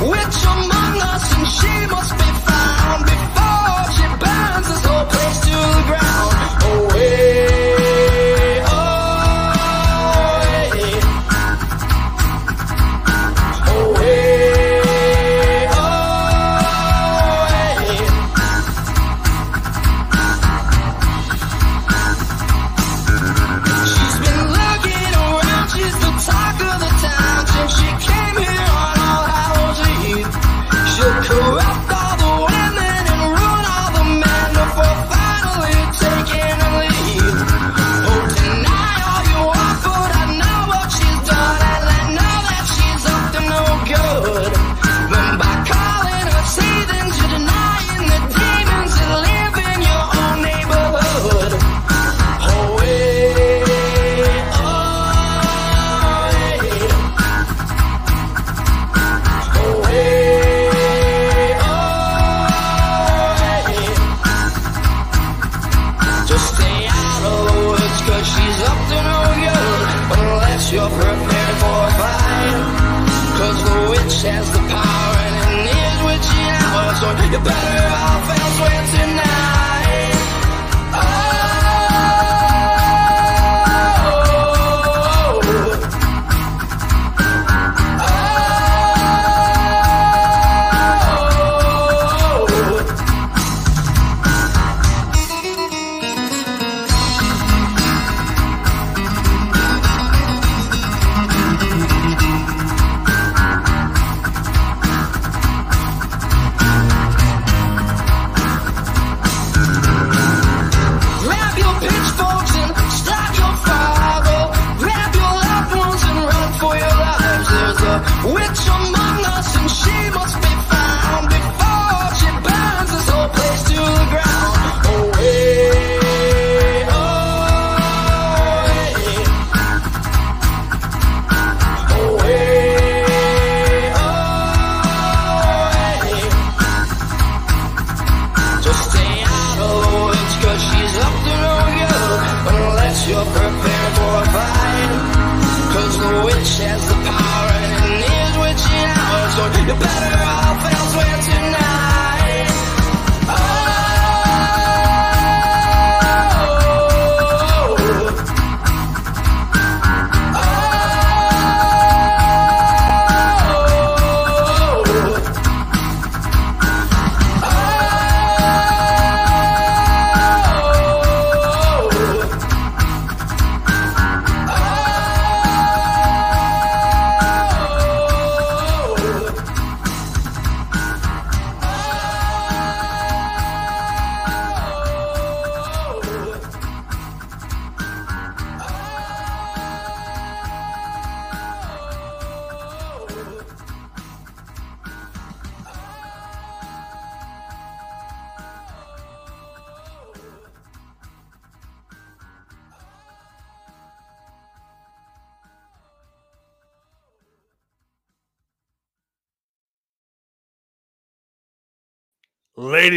Which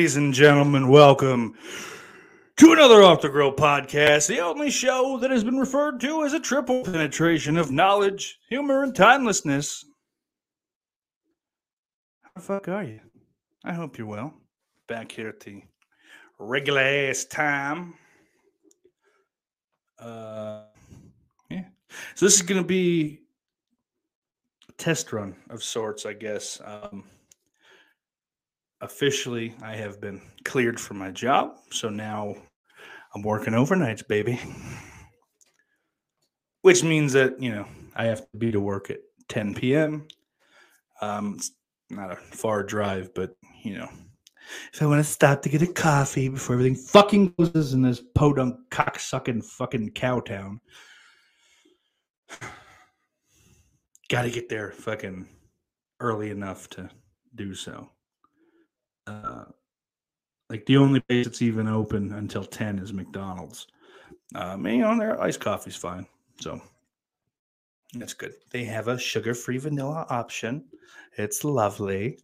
Ladies and gentlemen, welcome to another Off the Grill podcast, the only show that has been referred to as a triple penetration of knowledge, humor, and timelessness. How the fuck are you? I hope you're well. Back here at the regular ass time. Uh, yeah. So this is going to be a test run of sorts, I guess. Um, officially I have been cleared from my job. So now I'm working overnights, baby. Which means that, you know, I have to be to work at 10 p.m. Um, it's not a far drive, but, you know, if I want to stop to get a coffee before everything fucking closes in this podunk cocksucking fucking cow town, gotta get there fucking early enough to do so uh, like the only place that's even open until 10 is McDonald's. Um, and, you their iced coffee's fine. So that's good. They have a sugar free vanilla option. It's lovely.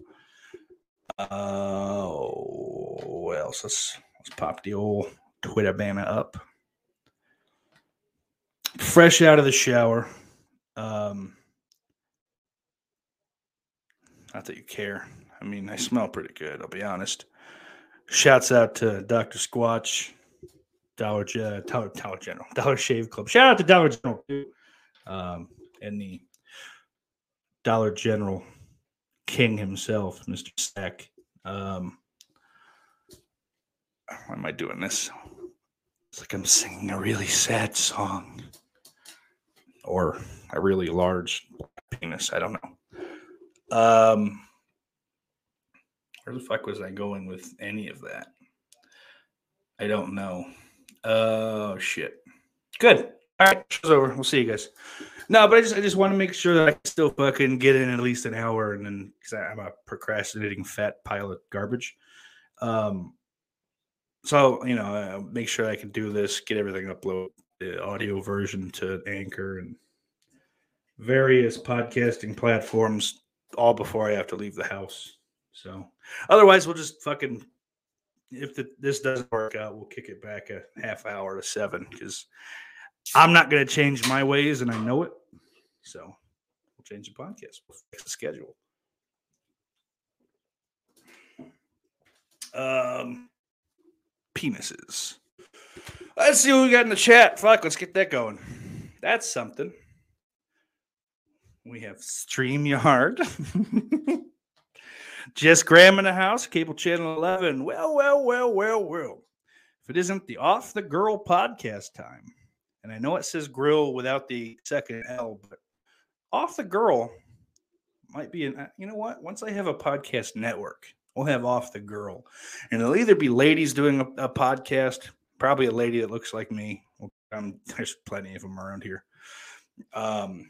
Uh, what else? Let's, let's pop the old Twitter banner up. Fresh out of the shower. Um, not that you care. I mean, I smell pretty good. I'll be honest. Shouts out to Doctor Squatch, Dollar, Ge- Dollar, Dollar General, Dollar Shave Club. Shout out to Dollar General too, um, and the Dollar General King himself, Mister Stack. Um, why am I doing this? It's like I'm singing a really sad song, or a really large penis. I don't know. Um. Where the fuck was I going with any of that? I don't know. Oh shit. Good. All right, show's over. We'll see you guys. No, but I just I just want to make sure that I still fucking get in at least an hour, and then because I'm a procrastinating fat pile of garbage. Um. So you know, uh, make sure I can do this, get everything upload the audio version to Anchor and various podcasting platforms, all before I have to leave the house. So otherwise, we'll just fucking if the, this doesn't work out, we'll kick it back a half hour to seven because I'm not going to change my ways, and I know it. So we'll change the podcast. We'll fix the schedule. Um, penises. Let's see what we got in the chat. Fuck, let's get that going. That's something. We have StreamYard. Just Graham in the house, cable channel 11. Well, well, well, well, well. If it isn't the Off the Girl podcast time, and I know it says grill without the second L, but Off the Girl might be an, uh, you know what? Once I have a podcast network, we'll have Off the Girl. And it'll either be ladies doing a, a podcast, probably a lady that looks like me. Um, there's plenty of them around here. Um,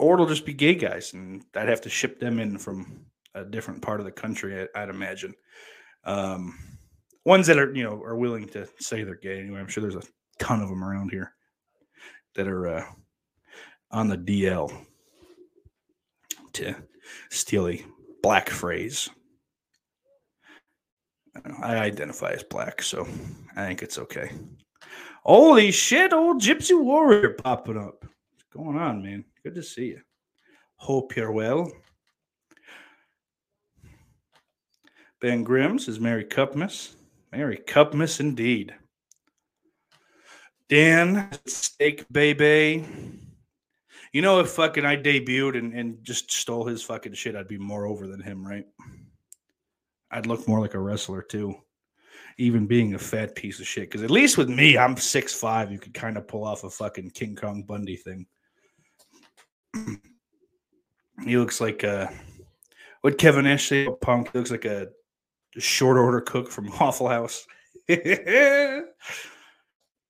or it'll just be gay guys, and I'd have to ship them in from a different part of the country. I, I'd imagine. Um, ones that are you know are willing to say they're gay. Anyway, I'm sure there's a ton of them around here that are uh, on the DL to steal a black phrase. I identify as black, so I think it's okay. Holy shit, old Gypsy Warrior popping up. What's going on, man? Good to see you. Hope you're well. Ben Grimm is Mary Cupmas. Mary Cupmas indeed. Dan, Steak Baby. You know, if fucking I debuted and, and just stole his fucking shit, I'd be more over than him, right? I'd look more like a wrestler too, even being a fat piece of shit. Because at least with me, I'm six five. You could kind of pull off a fucking King Kong Bundy thing. he looks like a. what Kevin Nash say? Punk he looks like a short order cook from Waffle House.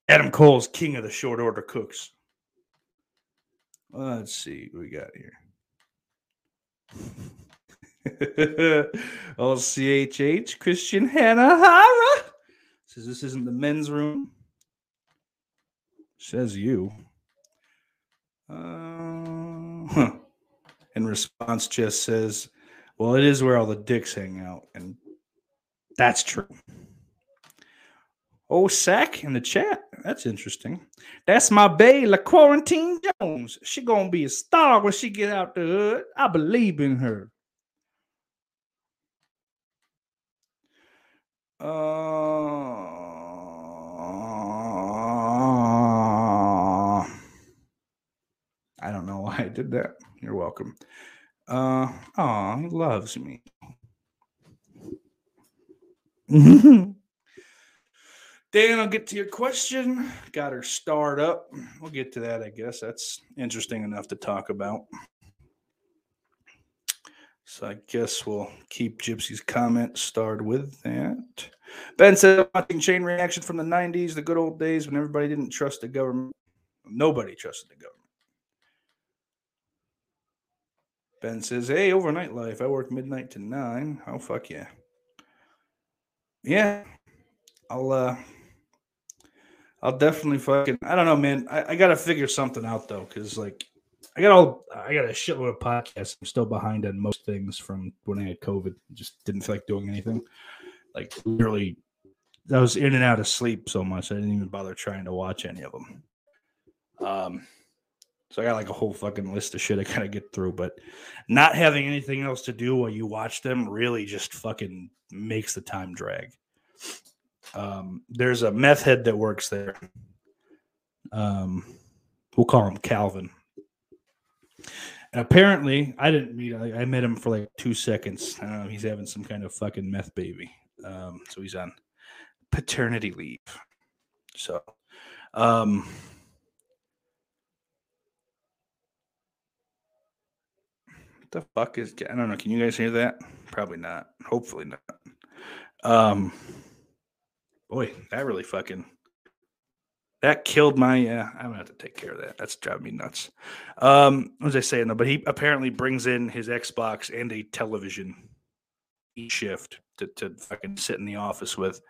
Adam Cole's king of the short order cooks. Let's see what we got here. LCHH Christian Hanahara says this isn't the men's room. Says you. Uh, huh. In response, just says, "Well, it is where all the dicks hang out," and that's true. Oh, Sack in the chat. That's interesting. That's my bae, La Quarantine Jones. She gonna be a star when she get out the hood. I believe in her. Uh, I don't know why I did that. You're welcome. Uh, oh, he loves me. Dan, I'll get to your question. Got her starred up. We'll get to that, I guess. That's interesting enough to talk about. So I guess we'll keep Gypsy's comment starred with that. Ben said, watching chain reaction from the 90s, the good old days when everybody didn't trust the government. Nobody trusted the government. Ben says, hey, overnight life. I work midnight to nine. Oh, fuck yeah. Yeah. I'll, uh, I'll definitely fucking. I don't know, man. I, I got to figure something out though, because like I got all I got a shitload of podcasts. I'm still behind on most things from when I had COVID. Just didn't feel like doing anything. Like literally, I was in and out of sleep so much I didn't even bother trying to watch any of them. Um, so I got like a whole fucking list of shit I gotta get through. But not having anything else to do while you watch them really just fucking makes the time drag. Um, there's a meth head that works there. Um, we'll call him Calvin. And apparently, I didn't meet. I, met him for like two seconds. Know. He's having some kind of fucking meth baby. Um, so he's on paternity leave. So, um, what the fuck is? I don't know. Can you guys hear that? Probably not. Hopefully not. Um, boy, that really fucking that killed my. Uh, I'm gonna have to take care of that. That's driving me nuts. Um, what was I saying though? But he apparently brings in his Xbox and a television shift to to fucking sit in the office with.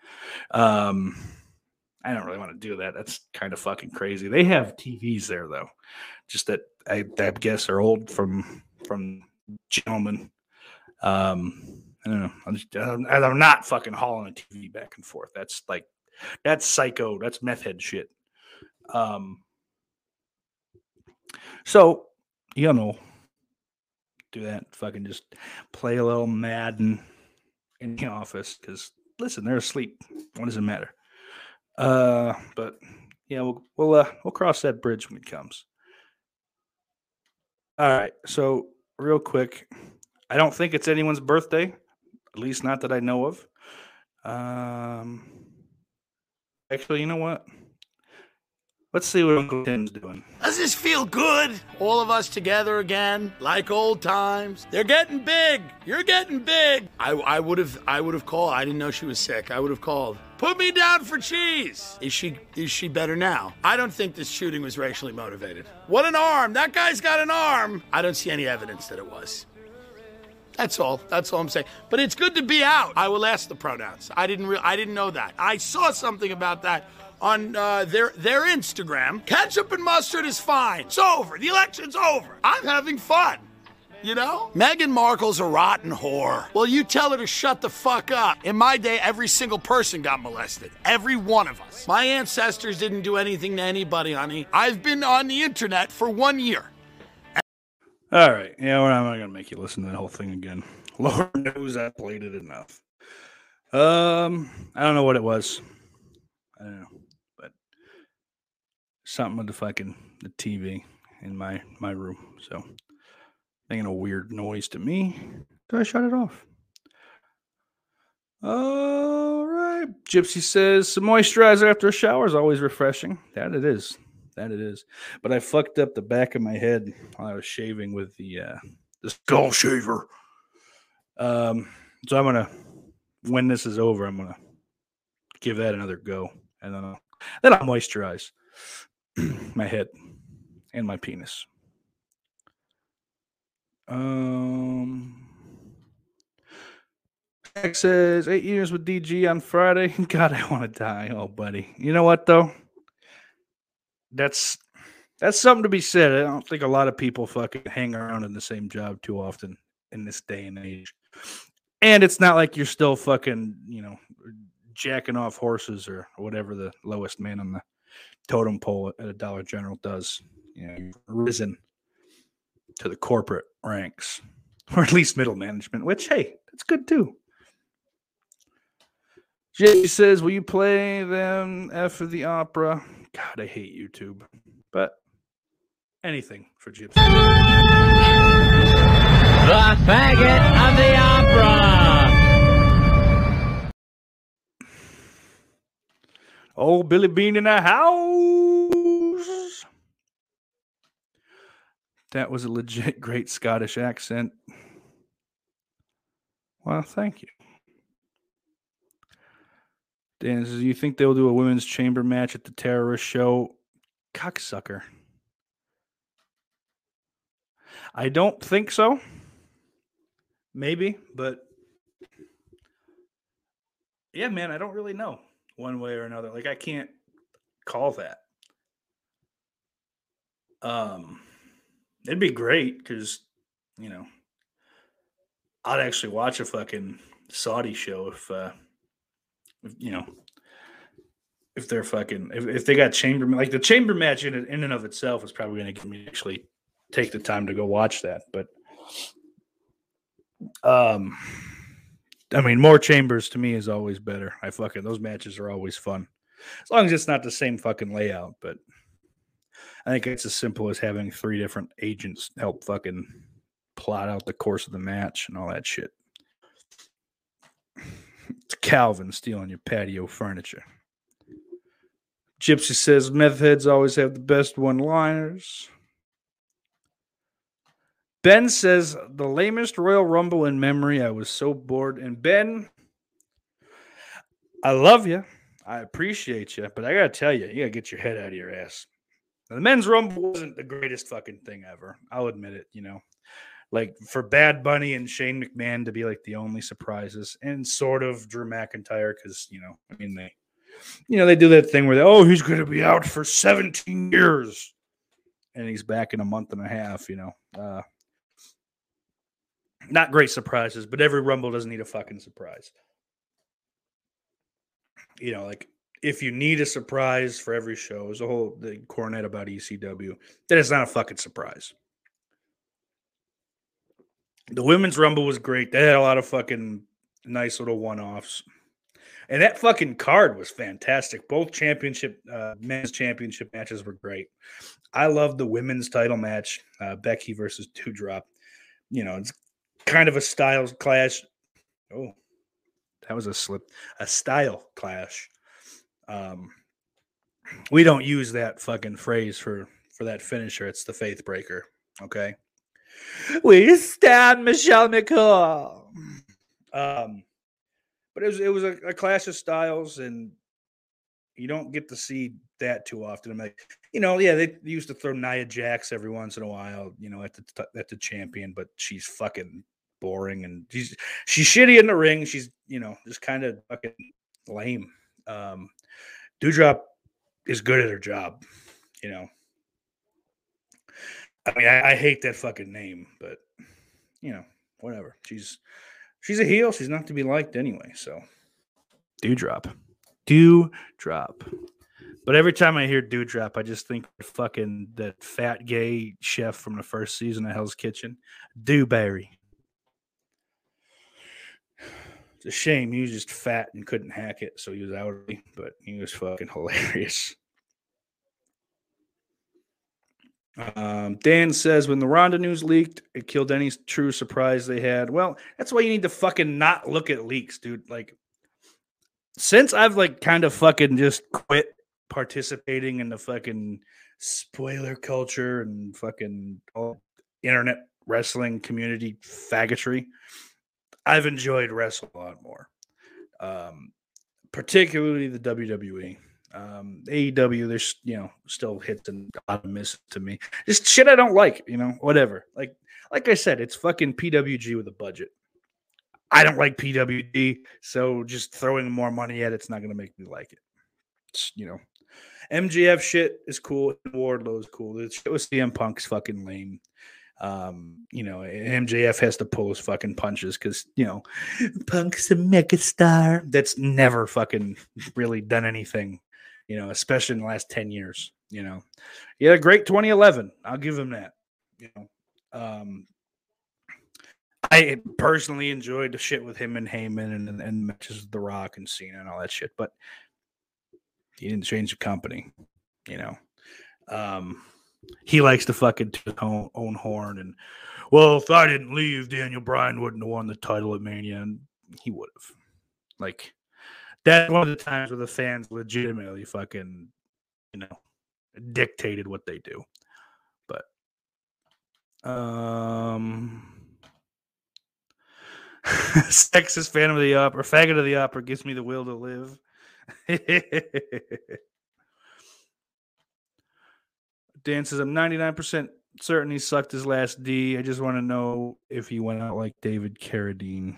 Um, I don't really want to do that. That's kind of fucking crazy. They have TVs there though, just that I, I guess are old from from gentlemen. Um, I don't know. I'm, just, I'm, I'm not fucking hauling a TV back and forth. That's like that's psycho. That's meth head shit. Um. So, you know, do that. Fucking just play a little Madden, in the office because listen, they're asleep. What does it matter? Uh, but yeah, we'll we'll uh, we'll cross that bridge when it comes. All right, so real quick, I don't think it's anyone's birthday, at least not that I know of. Um, actually, you know what? Let's see what Uncle Tim's doing. Does this feel good? All of us together again, like old times. They're getting big. You're getting big. I, I would have I would have called. I didn't know she was sick. I would have called. Put me down for cheese. Is she is she better now? I don't think this shooting was racially motivated. What an arm. That guy's got an arm. I don't see any evidence that it was. That's all. That's all I'm saying. But it's good to be out. I will ask the pronouns. I didn't. Re- I didn't know that. I saw something about that on uh, their their Instagram. Ketchup and mustard is fine. It's over. The election's over. I'm having fun. You know? Meghan Markle's a rotten whore. Well, you tell her to shut the fuck up. In my day, every single person got molested. Every one of us. My ancestors didn't do anything to anybody, honey. I've been on the internet for one year. All right, yeah, well, I'm not gonna make you listen to the whole thing again. Lord knows I played it enough. Um, I don't know what it was. I don't know, but something with the fucking the TV in my my room. So making a weird noise to me. So I shut it off. All right. Gypsy says some moisturizer after a shower is always refreshing. That it is. That it is. But I fucked up the back of my head while I was shaving with the uh the skull shaver. Um so I'm gonna when this is over, I'm gonna give that another go. And then I'll then I'll moisturize my head and my penis. Um Jack says eight years with DG on Friday. God, I want to die. Oh, buddy. You know what though? That's that's something to be said. I don't think a lot of people fucking hang around in the same job too often in this day and age. And it's not like you're still fucking, you know, jacking off horses or whatever the lowest man on the totem pole at a Dollar General does. You know, you've risen to the corporate ranks, or at least middle management, which hey, that's good too. Jay says, "Will you play them after the opera?" God, I hate YouTube, but anything for Gypsy. The faggot of the opera. Oh, Billy Bean in the house. That was a legit great Scottish accent. Well, thank you. Dan says, You think they'll do a women's chamber match at the terrorist show? Cocksucker. I don't think so. Maybe, but yeah, man, I don't really know one way or another. Like I can't call that. Um it'd be great because you know I'd actually watch a fucking Saudi show if uh you know if they're fucking if, if they got chamber like the chamber match in in and of itself is probably going to get me actually take the time to go watch that but um i mean more chambers to me is always better. I fucking those matches are always fun. As long as it's not the same fucking layout but i think it's as simple as having three different agents help fucking plot out the course of the match and all that shit it's calvin stealing your patio furniture gypsy says meth heads always have the best one liners Ben says the lamest Royal Rumble in memory. I was so bored. And Ben, I love you. I appreciate you, but I gotta tell you, you gotta get your head out of your ass. Now, the men's rumble wasn't the greatest fucking thing ever. I'll admit it. You know, like for Bad Bunny and Shane McMahon to be like the only surprises, and sort of Drew McIntyre because you know, I mean they, you know, they do that thing where they, oh, he's gonna be out for 17 years, and he's back in a month and a half. You know, uh, not great surprises, but every Rumble doesn't need a fucking surprise. You know, like if you need a surprise for every show, there's a whole the cornet about ECW. Then it's not a fucking surprise. The women's Rumble was great. They had a lot of fucking nice little one offs. And that fucking card was fantastic. Both championship uh, men's championship matches were great. I love the women's title match, uh, Becky versus Doudrop. You know, it's kind of a styles clash. Oh, that was a slip. A style clash. Um, we don't use that fucking phrase for for that finisher. It's the faith breaker. Okay. We stand Michelle McCool. Um, but it was it was a, a clash of styles, and you don't get to see that too often. I'm like, you know, yeah, they used to throw Nia Jax every once in a while, you know, at the at the champion, but she's fucking boring and she's she's shitty in the ring. She's you know just kind of fucking lame. Um, Doudrop is good at her job, you know. I mean, I, I hate that fucking name, but you know, whatever. She's she's a heel. She's not to be liked anyway. So, Doudrop, Doudrop. But every time I hear Doudrop, I just think fucking that fat gay chef from the first season of Hell's Kitchen, Dewberry. It's a shame he was just fat and couldn't hack it, so he was out. But he was fucking hilarious. Um, Dan says when the Ronda news leaked, it killed any true surprise they had. Well, that's why you need to fucking not look at leaks, dude. Like, since I've like kind of fucking just quit participating in the fucking spoiler culture and fucking all internet wrestling community faggotry, I've enjoyed wrestling a lot more. Um, particularly the WWE. Um, AEW, there's you know still hits and of misses to me. Just shit I don't like, you know, whatever. Like like I said, it's fucking PWG with a budget. I don't like PWG, so just throwing more money at it's not gonna make me like it. It's, you know, MJF shit is cool. Wardlow is cool. The shit with CM Punk's fucking lame. Um, you know, MJF has to pull his fucking punches because you know, Punk's a megastar. That's never fucking really done anything you know, especially in the last 10 years. You know, he had a great 2011. I'll give him that. You know, um, I personally enjoyed the shit with him and Heyman and, and, and matches with The Rock and Cena and all that shit, but he didn't change the company, you know. Um, he likes to fucking his own, own horn and, well, if I didn't leave, Daniel Bryan wouldn't have won the title at Mania, and he would have. Like, that's one of the times where the fans legitimately fucking, you know, dictated what they do. But um sexist fan of the opera, faggot of the opera gives me the will to live. Dan says, I'm 99% certain he sucked his last D. I just want to know if he went out like David Carradine.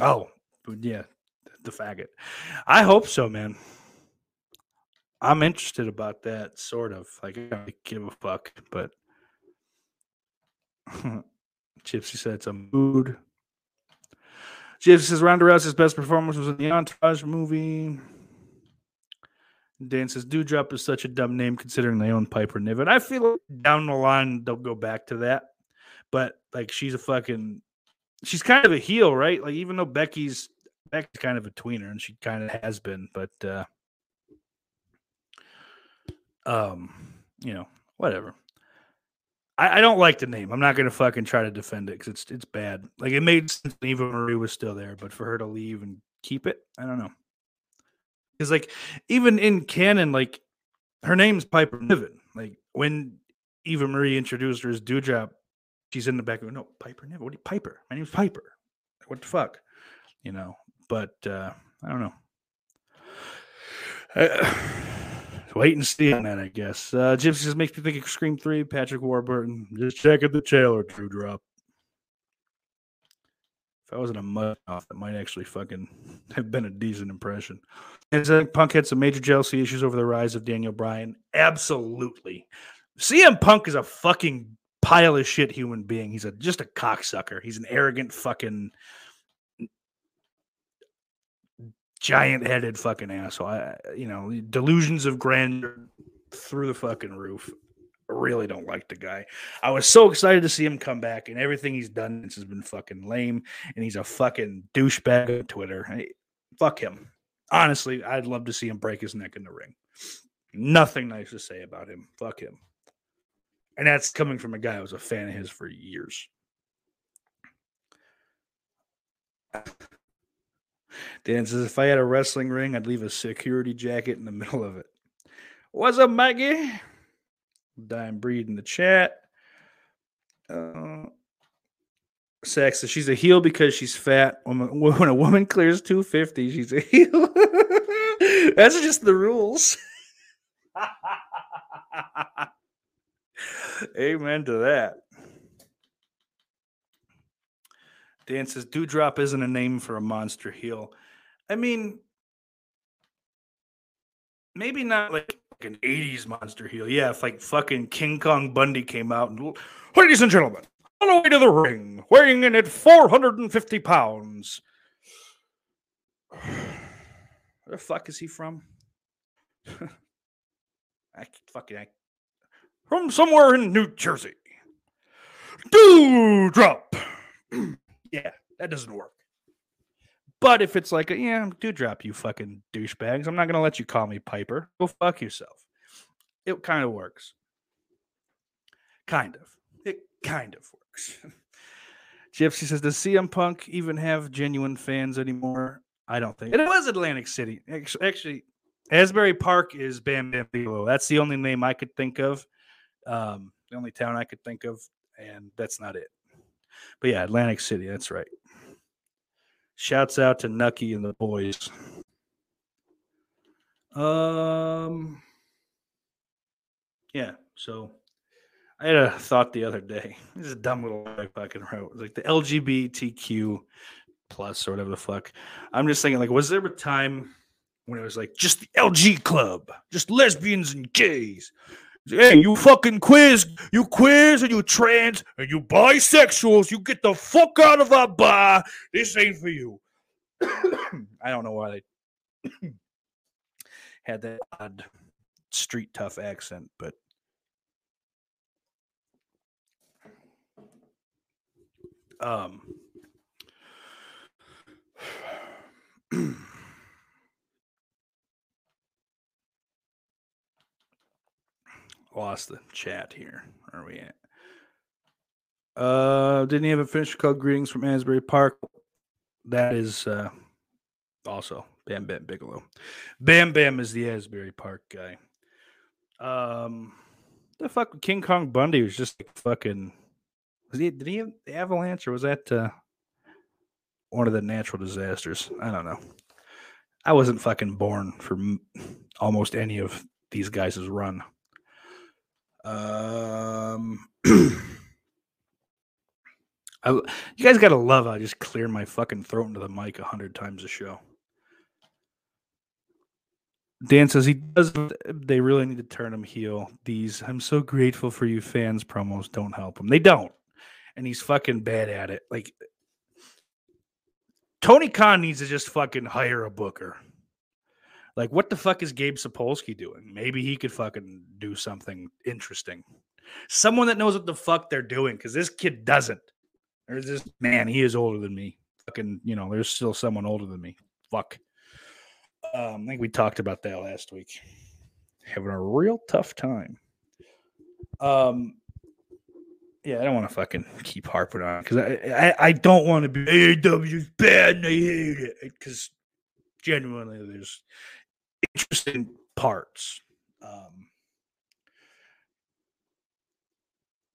Oh, yeah, the faggot. I hope so, man. I'm interested about that, sort of. Like, I don't give a fuck, but Gypsy said it's a mood. Gypsy says Ronda Rousey's best performance was in the Entourage movie. Dan says Doudrop is such a dumb name considering they own Piper Niven. I feel like down the line they'll go back to that, but like she's a fucking, she's kind of a heel, right? Like even though Becky's Becky's kind of a tweener, and she kind of has been, but uh, um, you know, whatever. I, I don't like the name. I'm not going to fucking try to defend it because it's it's bad. Like it made sense Eva Marie was still there, but for her to leave and keep it, I don't know. Because like even in canon, like her name's Piper Niven. Like when Eva Marie introduced her as Doudrop, she's in the back. No, Piper Niven. What? You, Piper? My name's Piper. What the fuck? You know but uh, I don't know. Uh, wait and see on that, I guess. Uh, Gypsy just makes me think of Scream 3, Patrick Warburton. Just checking the trailer, Doudrop. If I wasn't a mud off, that might actually fucking have been a decent impression. And I think Punk had some major jealousy issues over the rise of Daniel Bryan. Absolutely. CM Punk is a fucking pile of shit human being. He's a just a cocksucker. He's an arrogant fucking giant headed fucking asshole. I, you know, delusions of grandeur through the fucking roof. I really don't like the guy. I was so excited to see him come back, and everything he's done since has been fucking lame, and he's a fucking douchebag on Twitter. Hey, fuck him. Honestly, I'd love to see him break his neck in the ring. Nothing nice to say about him. Fuck him. And that's coming from a guy who was a fan of his for years. Dan says, if I had a wrestling ring, I'd leave a security jacket in the middle of it. What's up, Maggie? Dying breed in the chat. Uh, Sex says she's a heel because she's fat. When a woman clears 250, she's a heel. That's just the rules. Amen to that. Dan says Doudrop isn't a name for a monster heel. I mean, maybe not like an 80s monster heel. Yeah, if like fucking King Kong Bundy came out and ladies and gentlemen, on the way to the ring, weighing in at 450 pounds. Where the fuck is he from? I fucking I, from somewhere in New Jersey. Doudrop. yeah, that doesn't work. But if it's like, a, yeah, drop you fucking douchebags, I'm not gonna let you call me Piper. Go fuck yourself. It kind of works. Kind of. It kind of works. Gypsy says, does CM Punk even have genuine fans anymore? I don't think. And it was Atlantic City. Actually, Asbury Park is Bam Bam Bigelow. That's the only name I could think of. Um, the only town I could think of, and that's not it. But yeah, Atlantic City. That's right. Shouts out to Nucky and the boys. Um, yeah. So I had a thought the other day. This is a dumb little I fucking wrote. Like the LGBTQ plus or whatever the fuck. I'm just thinking, like, was there a time when it was like just the LG club, just lesbians and gays? Hey, you fucking quiz, you quiz and you trans and you bisexuals, you get the fuck out of our bar. This ain't for you. I don't know why they had that odd street tough accent, but um lost the chat here. Where are we at? Uh, didn't he have a finisher called "Greetings from Asbury Park"? That is uh, also Bam Bam Bigelow. Bam Bam is the Asbury Park guy. Um, the fuck King Kong Bundy was just like fucking. Was he? Did he have the avalanche or was that uh, one of the natural disasters? I don't know. I wasn't fucking born for m- almost any of these guys' run. Um, I, you guys gotta love I just clear my fucking throat into the mic a hundred times a show. Dan says he does. They really need to turn him heel. These I'm so grateful for you fans promos don't help him. They don't, and he's fucking bad at it. Like Tony Khan needs to just fucking hire a booker. Like, what the fuck is Gabe Sapolsky doing? Maybe he could fucking do something interesting. Someone that knows what the fuck they're doing, because this kid doesn't. There's this man, he is older than me. Fucking, you know, there's still someone older than me. Fuck. Um, I think we talked about that last week. Having a real tough time. Um, yeah, I don't want to fucking keep harping on because I, I I don't want to be AEW's bad and I hate it because genuinely there's interesting parts. Um,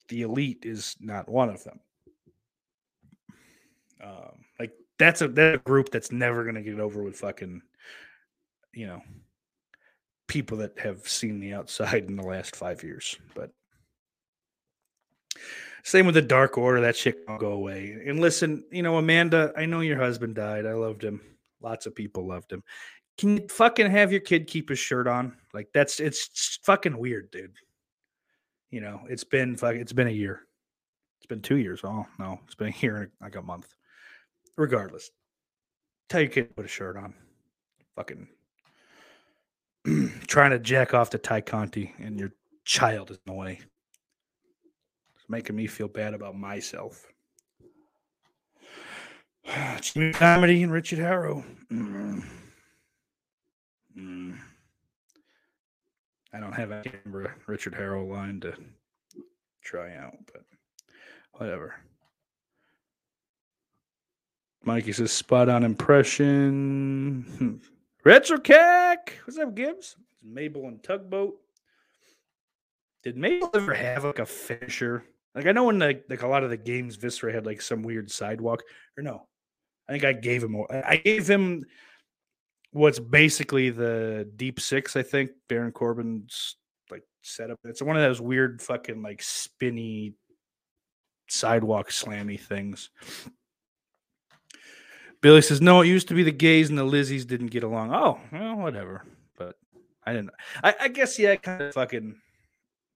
the elite is not one of them. Um, like that's a that group that's never gonna get over with fucking, you know, people that have seen the outside in the last five years. But same with the Dark Order, that shit can go away. And listen, you know, Amanda, I know your husband died. I loved him. Lots of people loved him. Can you fucking have your kid keep his shirt on? Like that's it's fucking weird, dude. You know, it's been fuck it's been a year. It's been two years. Oh no, it's been a year and like a month. Regardless. Tell your kid to put a shirt on. Fucking trying to jack off to Tay Conti and your child is in the way. It's making me feel bad about myself. Jimmy Darmody and Richard Harrow. Mm. Mm. I don't have a Richard Harrow line to try out, but whatever. Mikey says spot on impression. Hmm. Retro Cack. What's up, Gibbs? Mabel and Tugboat. Did Mabel ever have like a finisher? Like I know in like, like a lot of the games, Viscera had like some weird sidewalk. Or no, I think I gave him. I gave him what's basically the deep six. I think Baron Corbin's like setup. It's one of those weird fucking like spinny sidewalk slammy things. Billy says, "No, it used to be the gays and the Lizzies didn't get along." Oh, well, whatever. But I didn't. I, I guess yeah, I kind of fucking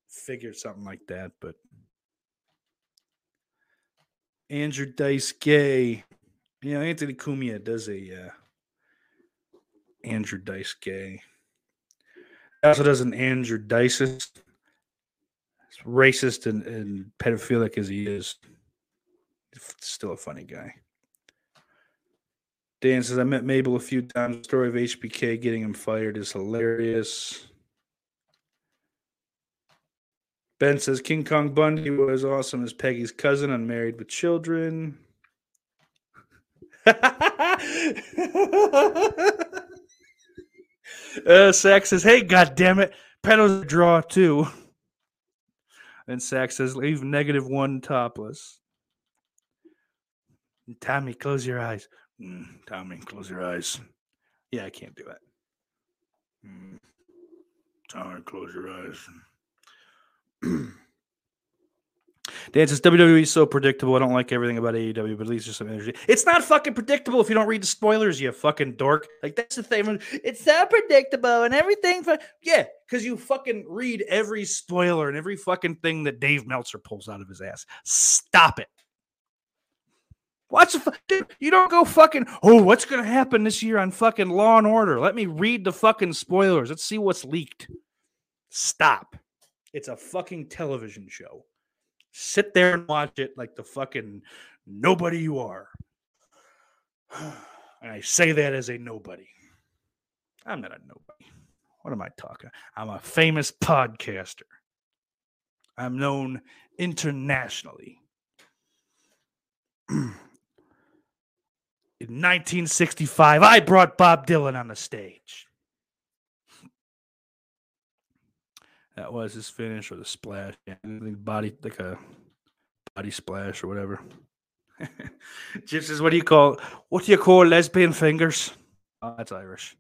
figured something like that. But Andrew Dice Gay, you know, Anthony Cumia does a uh, Andrew Dice Gay. Also does an Andrew Dice. As racist and, and pedophilic as he is, still a funny guy. Dan says, I met Mabel a few times. The story of HBK getting him fired is hilarious. Ben says, King Kong Bundy was awesome as Peggy's cousin, unmarried with children. uh, Sax says, Hey, goddammit, Pedo's a draw too. And Sax says, Leave negative one topless. Tommy, close your eyes. Mm, Tommy, close your eyes. Yeah, I can't do that. Mm. Tommy, close your eyes. Dan says WWE is so predictable. I don't like everything about AEW, but at least there's some energy. It's not fucking predictable if you don't read the spoilers, you fucking dork. Like that's the thing. It's so predictable and everything. fu- Yeah, because you fucking read every spoiler and every fucking thing that Dave Meltzer pulls out of his ass. Stop it. Watch the fu- dude, you don't go fucking, oh, what's gonna happen this year on fucking Law and Order? Let me read the fucking spoilers. Let's see what's leaked. Stop. It's a fucking television show. Sit there and watch it like the fucking nobody you are. And I say that as a nobody. I'm not a nobody. What am I talking? I'm a famous podcaster. I'm known internationally. In 1965, I brought Bob Dylan on the stage. That was his finish or the splash. Body like a body splash or whatever. Jim says, "What do you call what do you call lesbian fingers?" Oh, that's Irish.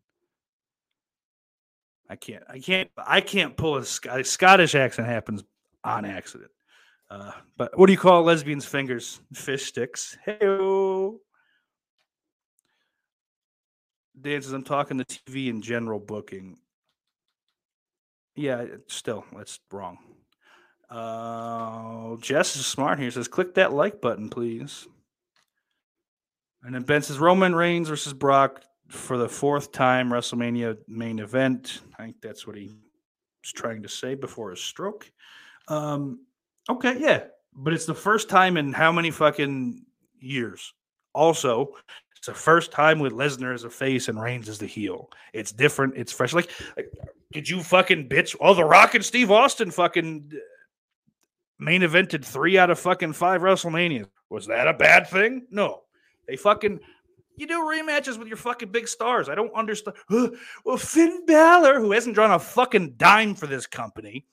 I can't. I can't. I can't pull a Sc- Scottish accent. Happens on accident. Uh, but what do you call lesbians' fingers? Fish sticks. Hey. Dan says, I'm talking the TV in general booking. Yeah, it- still, that's wrong. Uh, Jess is smart here. Says, click that like button, please. And then Ben says, Roman Reigns versus Brock for the fourth time WrestleMania main event. I think that's what he was trying to say before his stroke. Um, okay, yeah, but it's the first time in how many fucking years? Also, it's the first time with Lesnar as a face and Reigns as the heel. It's different. It's fresh. Like, like did you fucking bitch? Oh, The Rock and Steve Austin fucking uh, main evented three out of fucking five WrestleMania. Was that a bad thing? No. They fucking you do rematches with your fucking big stars. I don't understand. well, Finn Balor, who hasn't drawn a fucking dime for this company,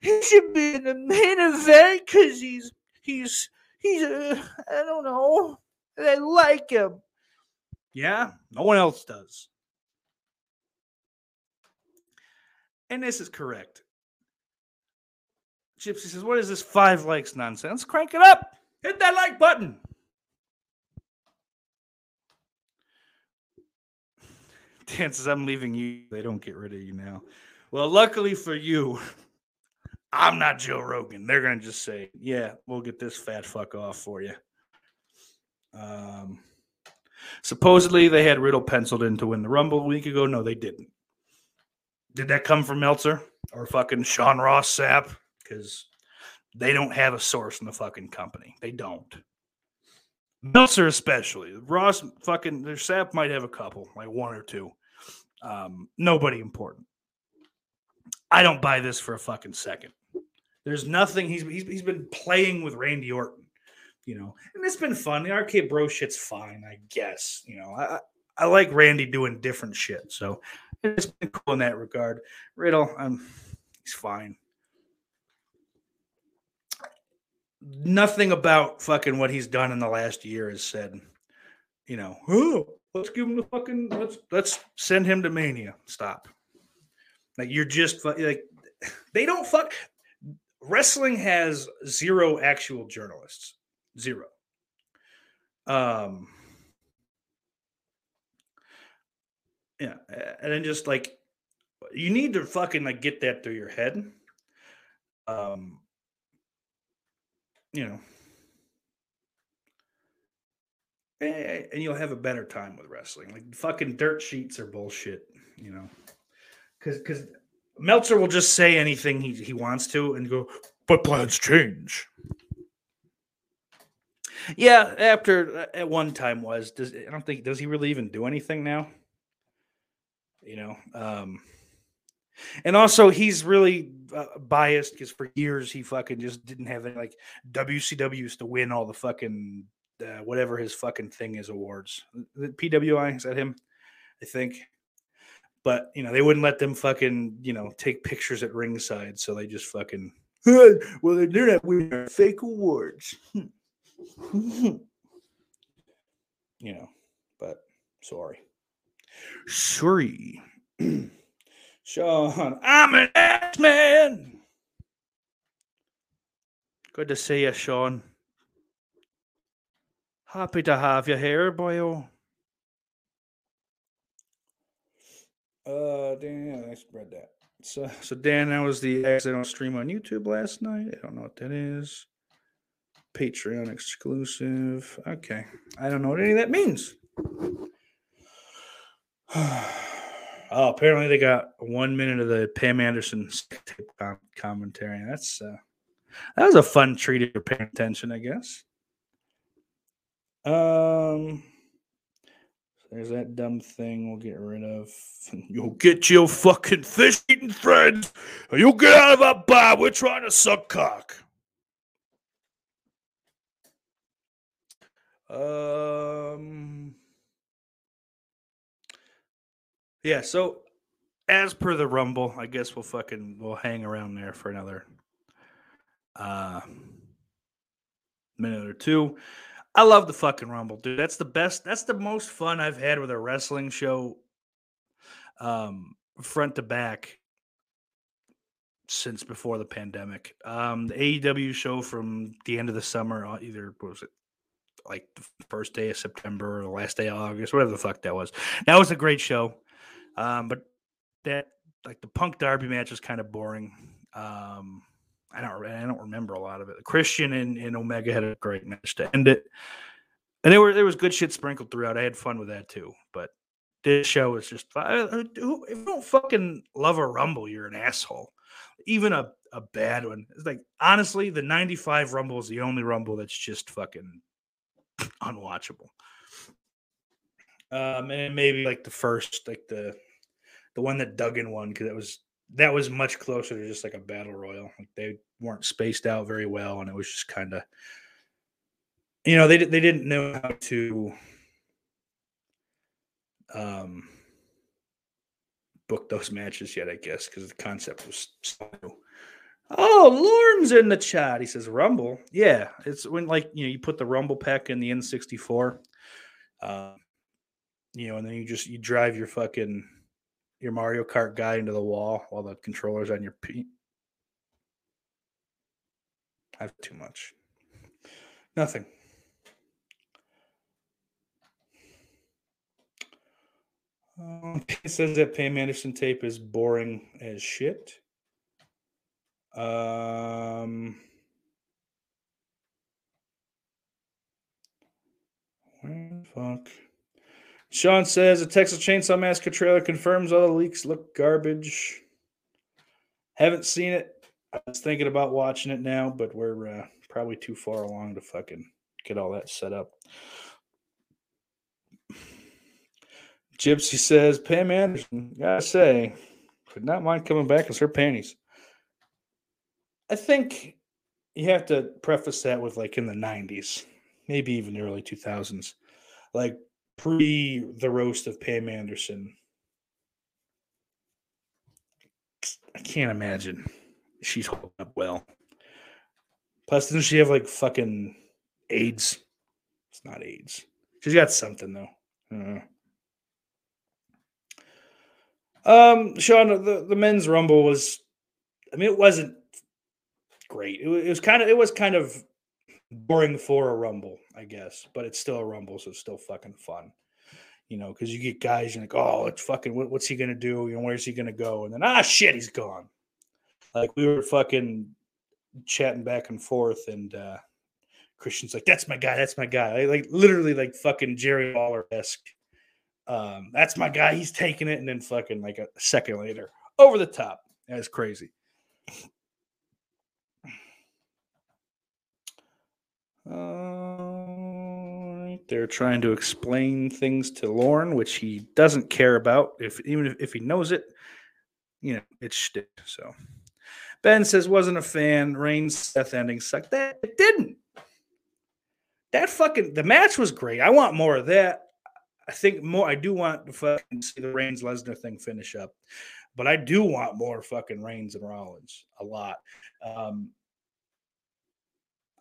he should be in the main event because he's he's he's uh, I don't know. I like him. Yeah, no one else does. And this is correct. Gypsy says, What is this five likes nonsense? Crank it up. Hit that like button. Dan says, I'm leaving you. They don't get rid of you now. Well, luckily for you, I'm not Joe Rogan. They're going to just say, Yeah, we'll get this fat fuck off for you. Um, supposedly they had Riddle penciled in to win the Rumble a week ago. No, they didn't. Did that come from Meltzer or fucking Sean Ross Sapp? Because They don't have a source in the fucking company. They don't. Meltzer especially. Ross fucking their Sapp might have a couple, like one or two. Um, nobody important. I don't buy this for a fucking second. There's nothing. He's he's, he's been playing with Randy Orton, you know, and it's been fun. The arcade bro shit's fine, I guess. You know, I I- like Randy doing different shit, so it's been cool in that regard. Riddle, um, he's fine. Nothing about fucking what he's done in the last year has said, you know, oh, let's give him the fucking let's let's send him to Mania. Stop. Like you're just like they don't fuck. Wrestling has zero actual journalists, zero. Um. Yeah, and then just like you need to fucking like get that through your head. Um. You know. And you'll have a better time with wrestling. Like fucking dirt sheets are bullshit, you know because because Meltzer will just say anything he, he wants to and go, but plans change. Yeah, after uh, at one time was does I don't think does he really even do anything now? You know, um, and also he's really uh, biased because for years he fucking just didn't have any like WCW used to win all the fucking uh, whatever his fucking thing is awards. The PWI is that him? I think but you know they wouldn't let them fucking you know take pictures at ringside so they just fucking well they're not winning fake awards you know but sorry sorry sean i'm an ass man good to see you sean happy to have you here boyo Uh, Dan, I spread that. So, so Dan, that was the accidental stream on YouTube last night. I don't know what that is. Patreon exclusive. Okay, I don't know what any of that means. oh, apparently they got one minute of the Pam Anderson commentary. That's uh, that was a fun treat if you're paying attention, I guess. Um. There's that dumb thing we'll get rid of. You'll get your fucking fish eating friends, or you'll get out of our bar. We're trying to suck cock. Um. Yeah. So, as per the Rumble, I guess we'll fucking we'll hang around there for another uh minute or two. I love the fucking Rumble, dude. That's the best. That's the most fun I've had with a wrestling show, um, front to back, since before the pandemic. Um, the AEW show from the end of the summer, uh, either was it like the first day of September or the last day of August, whatever the fuck that was. That was a great show. Um, but that like the Punk Darby match was kind of boring. Um, I don't I don't remember a lot of it. Christian and, and Omega had a great match to end it. And there were there was good shit sprinkled throughout. I had fun with that too. But this show was just if you don't fucking love a rumble, you're an asshole. Even a, a bad one. It's like honestly, the 95 rumble is the only rumble that's just fucking unwatchable. Um and maybe like the first, like the the one that Duggan won, because that was that was much closer to just like a battle royal. Like they weren't spaced out very well, and it was just kind of, you know, they they didn't know how to um book those matches yet, I guess, because the concept was so. Oh, Lorne's in the chat. He says Rumble. Yeah, it's when like you know you put the Rumble pack in the N64, um, you know, and then you just you drive your fucking your Mario Kart guy into the wall while the controller's on your P. I have too much. Nothing. Um, says that Pam Anderson tape is boring as shit. Um, where the fuck? Sean says a Texas Chainsaw Massacre trailer confirms all the leaks look garbage. Haven't seen it. I was thinking about watching it now, but we're uh, probably too far along to fucking get all that set up. Gypsy says, Pam Anderson, gotta say, could not mind coming back as her panties. I think you have to preface that with like in the 90s, maybe even the early 2000s, like pre the roast of Pam Anderson. I can't imagine she's holding up well. Plus, doesn't she have like fucking AIDS? It's not AIDS. She's got something though. Um, Sean, the, the men's rumble was, I mean, it wasn't great. It was, it was kind of, it was kind of boring for a rumble, I guess, but it's still a rumble, so it's still fucking fun. You know, because you get guys, you're like, oh, it's fucking, what, what's he gonna do? You know, where's he gonna go? And then, ah, shit, he's gone. Like we were fucking chatting back and forth, and uh Christian's like, "That's my guy. That's my guy." Like, like literally, like fucking Jerry Lawler esque. Um, that's my guy. He's taking it, and then fucking like a second later, over the top. That's crazy. Uh, they're trying to explain things to Lorne, which he doesn't care about. If even if, he knows it, you know, it's shtick. So Ben says wasn't a fan. Reigns Seth ending sucked. That it didn't. That fucking the match was great. I want more of that. I think more. I do want to fucking see the Reigns Lesnar thing finish up, but I do want more fucking Reigns and Rollins a lot. Um,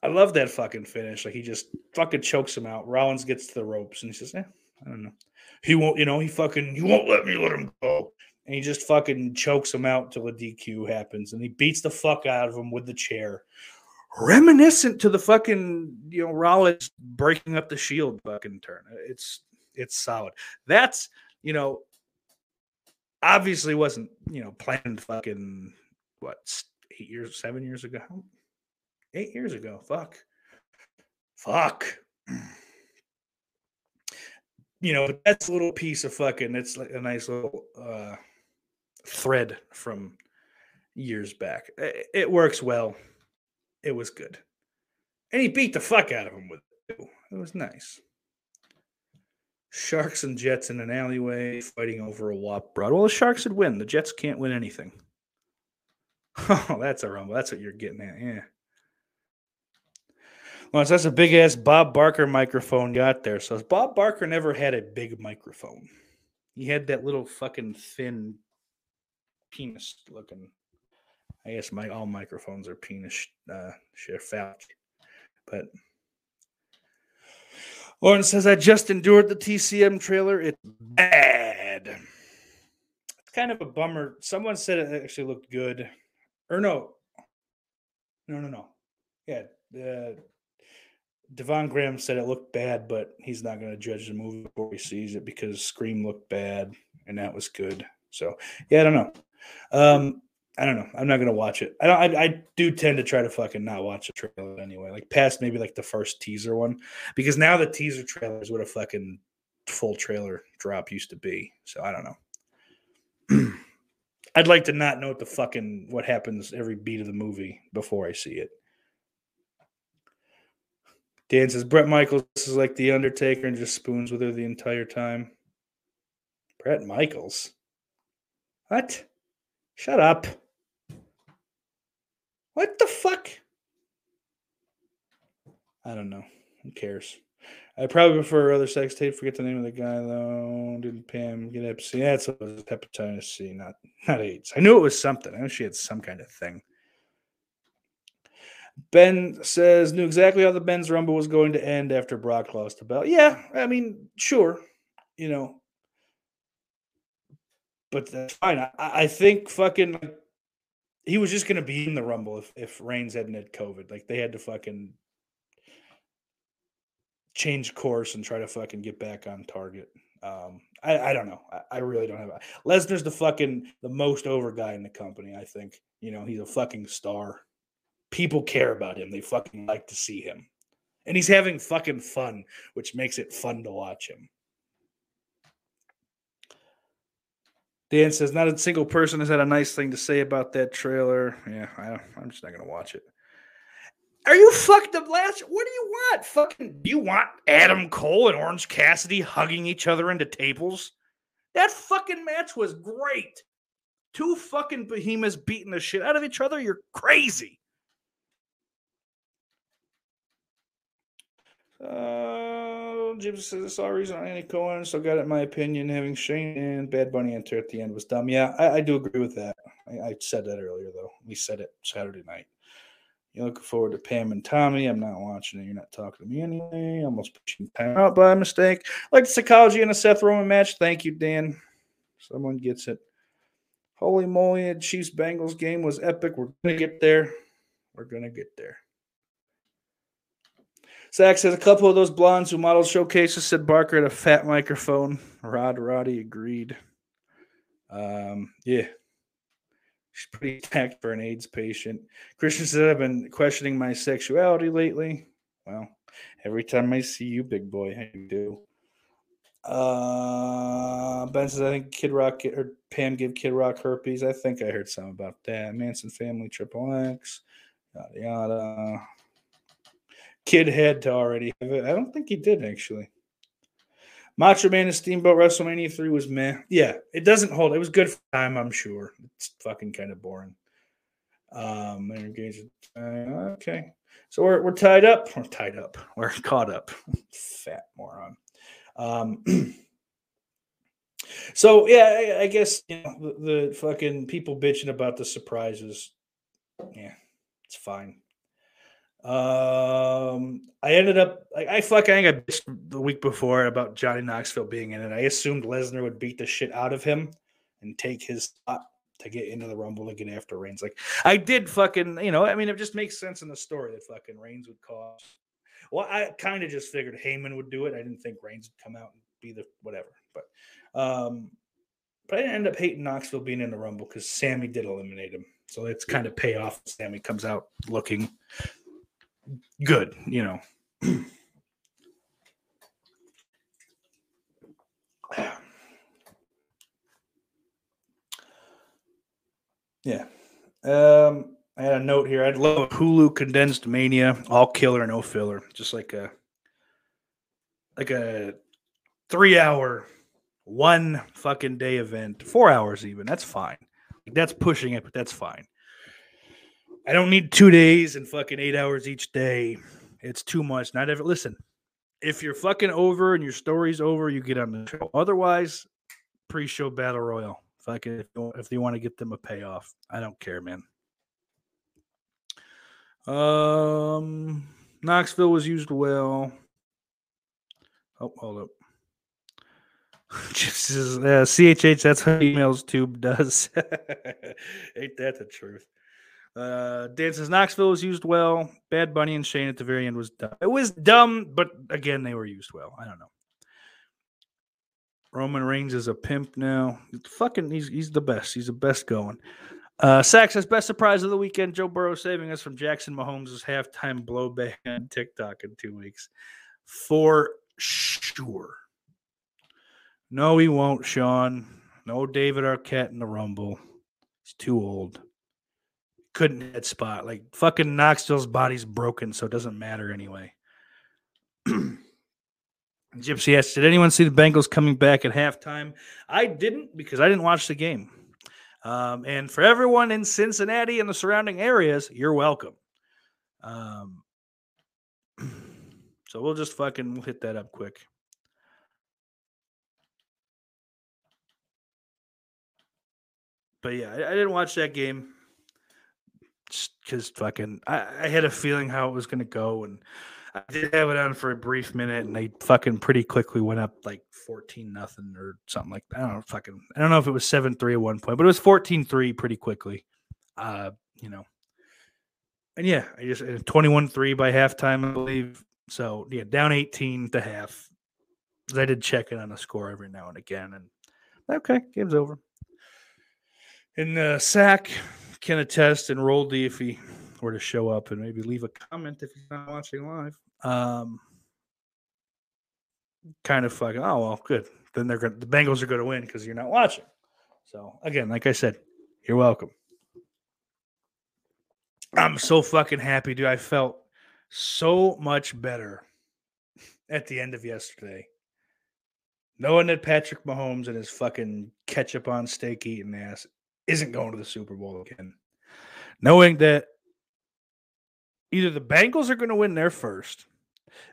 I love that fucking finish. Like he just fucking chokes him out. Rollins gets to the ropes and he says, "Eh, I don't know. He won't. You know, he fucking. You won't let me let him go." And he just fucking chokes him out till a DQ happens, and he beats the fuck out of him with the chair reminiscent to the fucking you know Rollins breaking up the Shield fucking turn. It's it's solid. That's you know obviously wasn't you know planned fucking what eight years seven years ago eight years ago fuck fuck you know that's a little piece of fucking it's like a nice little uh thread from years back it, it works well it was good. And he beat the fuck out of him with it. It was nice. Sharks and Jets in an alleyway fighting over a WAP broad. Well, the Sharks would win. The Jets can't win anything. Oh, that's a rumble. That's what you're getting at. Yeah. Well, that's a big ass Bob Barker microphone got there. So Bob Barker never had a big microphone. He had that little fucking thin penis looking I guess my all microphones are penis uh, phallic, but Lauren says I just endured the TCM trailer. It's bad. It's kind of a bummer. Someone said it actually looked good, or no, no, no, no. Yeah, uh, Devon Graham said it looked bad, but he's not going to judge the movie before he sees it because Scream looked bad and that was good. So yeah, I don't know. Um, I don't know. I'm not gonna watch it. I. I, I, do tend to try to fucking not watch a trailer anyway. Like past maybe like the first teaser one, because now the teaser trailer is what a fucking full trailer drop used to be. So I don't know. I'd like to not know what the fucking what happens every beat of the movie before I see it. Dan says Brett Michaels is like the Undertaker and just spoons with her the entire time. Brett Michaels. What? Shut up. What the fuck? I don't know. Who cares? I probably prefer other sex tape. Forget the name of the guy though. Didn't Pam get hep C? Yeah, it's hepatitis C, not not AIDS. I knew it was something. I know she had some kind of thing. Ben says knew exactly how the Ben's Rumble was going to end after Brock lost the belt. Yeah, I mean, sure, you know, but that's fine. I, I think fucking he was just gonna be in the rumble if if Reigns hadn't had COVID. Like they had to fucking change course and try to fucking get back on target. Um, I, I don't know. I, I really don't have. Lesnar's the fucking the most over guy in the company. I think you know he's a fucking star. People care about him. They fucking like to see him, and he's having fucking fun, which makes it fun to watch him. Dan says not a single person has had a nice thing to say about that trailer. Yeah, I, I'm just not gonna watch it. Are you fucked up last? What do you want? Fucking do you want Adam Cole and Orange Cassidy hugging each other into tables? That fucking match was great. Two fucking behemoths beating the shit out of each other. You're crazy. Uh, Jim says I saw a reason on Andy Cohen, so got it. My opinion, having Shane and Bad Bunny enter at the end was dumb. Yeah, I, I do agree with that. I, I said that earlier, though. We said it Saturday night. You're looking forward to Pam and Tommy. I'm not watching it. You're not talking to me anyway. Almost pushing time out by mistake. Like the psychology in a Seth Roman match. Thank you, Dan. Someone gets it. Holy moly, Chiefs Bengals game was epic. We're gonna get there. We're gonna get there. Zach says a couple of those blondes who modeled showcases said Barker had a fat microphone. Rod Roddy agreed. Um, yeah. She's pretty attacked for an AIDS patient. Christian said I've been questioning my sexuality lately. Well, every time I see you, big boy, how you do. Uh, ben says I think Kid Rock or Pam gave Kid Rock herpes. I think I heard some about that. Manson family, Triple X, yada yada. Kid had to already have it. I don't think he did actually. Macho Man and Steamboat WrestleMania 3 was meh. Yeah, it doesn't hold. It was good for time, I'm sure. It's fucking kind of boring. Um, engaged. Okay. So we're, we're tied up. We're tied up. We're caught up. Fat moron. Um, so yeah, I, I guess you know the, the fucking people bitching about the surprises. Yeah, it's fine. Um, I ended up like I fuck. I think I bitched the week before about Johnny Knoxville being in it. I assumed Lesnar would beat the shit out of him and take his spot to get into the Rumble get after Reigns. Like I did, fucking. You know, I mean, it just makes sense in the story that fucking Reigns would cost. Well, I kind of just figured Heyman would do it. I didn't think Reigns would come out and be the whatever. But, um, but I didn't end up hating Knoxville being in the Rumble because Sammy did eliminate him. So it's kind of pay off. Sammy comes out looking good, you know. yeah. Um, I had a note here. I'd love Hulu condensed mania, all killer, no filler, just like a like a three hour, one fucking day event, four hours even. That's fine. That's pushing it, but that's fine. I don't need two days and fucking eight hours each day. It's too much. Not ever listen. If you're fucking over and your story's over, you get on the show. Otherwise, pre-show battle royal. Fucking if you, if want to get them a payoff, I don't care, man. Um, Knoxville was used well. Oh, hold up. Just uh, CHH, that's how emails tube does. Ain't that the truth? Uh, Dan says Knoxville was used well. Bad Bunny and Shane at the very end was dumb. It was dumb, but again, they were used well. I don't know. Roman Reigns is a pimp now. Fucking, he's he's the best. He's the best going. Uh, Sax says best surprise of the weekend. Joe Burrow saving us from Jackson Mahomes' halftime blowback on TikTok in two weeks, for sure. No, he won't, Sean. No, David Arquette in the Rumble. He's too old couldn't hit spot. Like fucking Knoxville's body's broken, so it doesn't matter anyway. Gypsy asked, Did anyone see the Bengals coming back at halftime? I didn't because I didn't watch the game. Um, and for everyone in Cincinnati and the surrounding areas, you're welcome. Um, so we'll just fucking hit that up quick. But yeah, I, I didn't watch that game because fucking I, I, had a feeling how it was going to go, and I did have it on for a brief minute, and they fucking pretty quickly went up like fourteen nothing or something like that. I don't know, fucking I don't know if it was seven three at one point, but it was 14-3 pretty quickly. Uh, you know, and yeah, I just 21-3 by halftime, I believe. So yeah, down eighteen to half. I did check it on the score every now and again, and okay, game's over. In the sack, can attest and roll D if he were to show up and maybe leave a comment if he's not watching live. Um, kind of fucking. Oh well, good. Then they're going. The Bengals are going to win because you're not watching. So again, like I said, you're welcome. I'm so fucking happy, dude. I felt so much better at the end of yesterday. Knowing that Patrick Mahomes and his fucking ketchup on steak eating ass isn't going to the Super Bowl again. Knowing that either the Bengals are going to win their first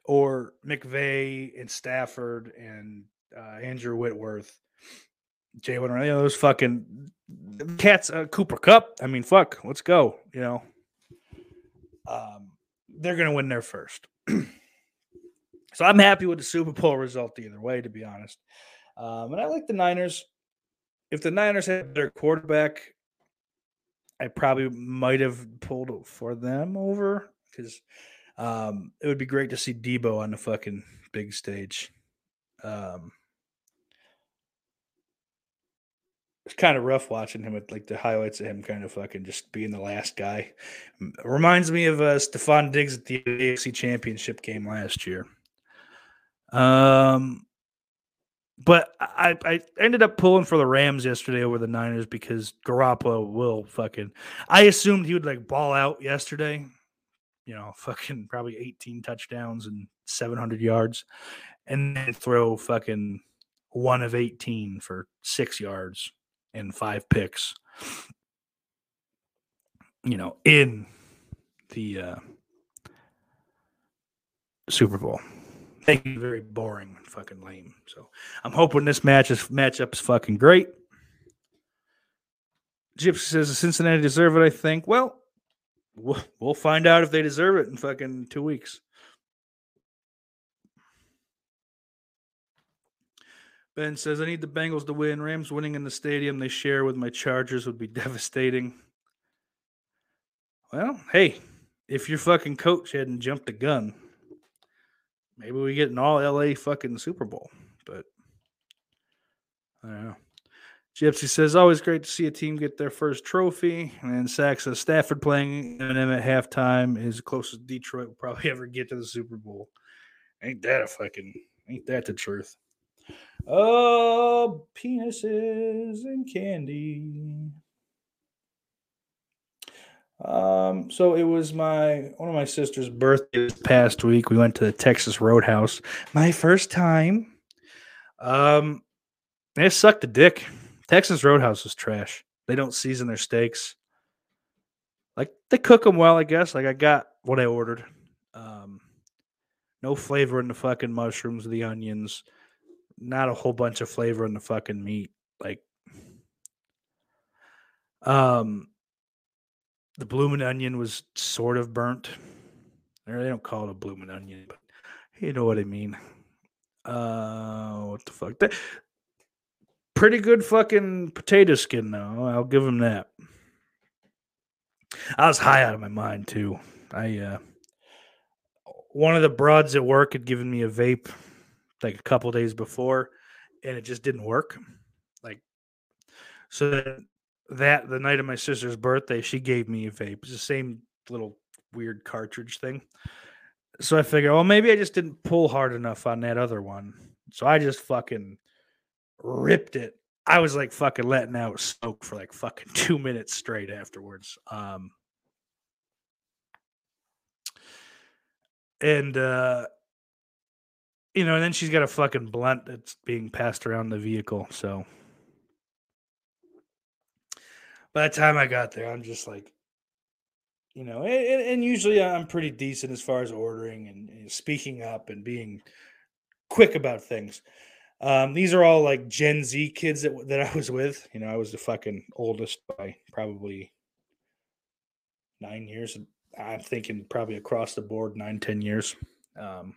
or McVay and Stafford and uh, Andrew Whitworth, Jalen, you know, those fucking cats, uh, Cooper Kupp. I mean, fuck, let's go. You know, um, they're going to win their first. so I'm happy with the Super Bowl result either way, to be honest. Um, and I like the Niners. If the Niners had their quarterback, I probably might have pulled for them over because um, it would be great to see Debo on the fucking big stage. Um, it's kind of rough watching him with like the highlights of him kind of fucking just being the last guy. M- Reminds me of uh, Stefon Diggs at the AFC Championship game last year. Um, but I, I ended up pulling for the Rams yesterday over the Niners because Garoppolo will fucking. I assumed he would like ball out yesterday. You know, fucking probably 18 touchdowns and 700 yards, and then throw fucking one of 18 for six yards and five picks. You know, in the uh, Super Bowl. Thank you. Very boring and fucking lame. So I'm hoping this match is matchup is fucking great. Gypsy says the Cincinnati deserve it. I think. Well, we'll we'll find out if they deserve it in fucking two weeks. Ben says I need the Bengals to win. Rams winning in the stadium they share with my Chargers would be devastating. Well, hey, if your fucking coach hadn't jumped the gun, maybe we get an all LA fucking Super Bowl. But I don't know. Gypsy says, always great to see a team get their first trophy. And then Sack says, Stafford playing Eminem at halftime is closest Detroit will probably ever get to the Super Bowl. Ain't that a fucking, ain't that the truth? Oh, penises and candy. Uh, Um, so it was my one of my sister's birthday this past week. We went to the Texas Roadhouse. My first time. Um, it sucked a dick. Texas Roadhouse is trash. They don't season their steaks. Like they cook them well, I guess. Like I got what I ordered. Um, no flavor in the fucking mushrooms, the onions. Not a whole bunch of flavor in the fucking meat. Like, um, the blooming onion was sort of burnt. They don't call it a blooming onion, but you know what I mean. Uh, what the fuck? That, pretty good fucking potato skin, though. I'll give him that. I was high out of my mind too. I uh, one of the broads at work had given me a vape like a couple days before, and it just didn't work. Like, so that the night of my sister's birthday, she gave me a vape. It's the same little weird cartridge thing. So I figured, well, maybe I just didn't pull hard enough on that other one. So I just fucking ripped it. I was like fucking letting out smoke for like fucking two minutes straight afterwards. Um, and uh, you know, and then she's got a fucking blunt that's being passed around the vehicle. So by the time I got there, I'm just like, you know, and, and usually I'm pretty decent as far as ordering and, and speaking up and being quick about things. Um, these are all like Gen Z kids that that I was with. You know, I was the fucking oldest by probably nine years. I'm thinking probably across the board nine, ten years. Um,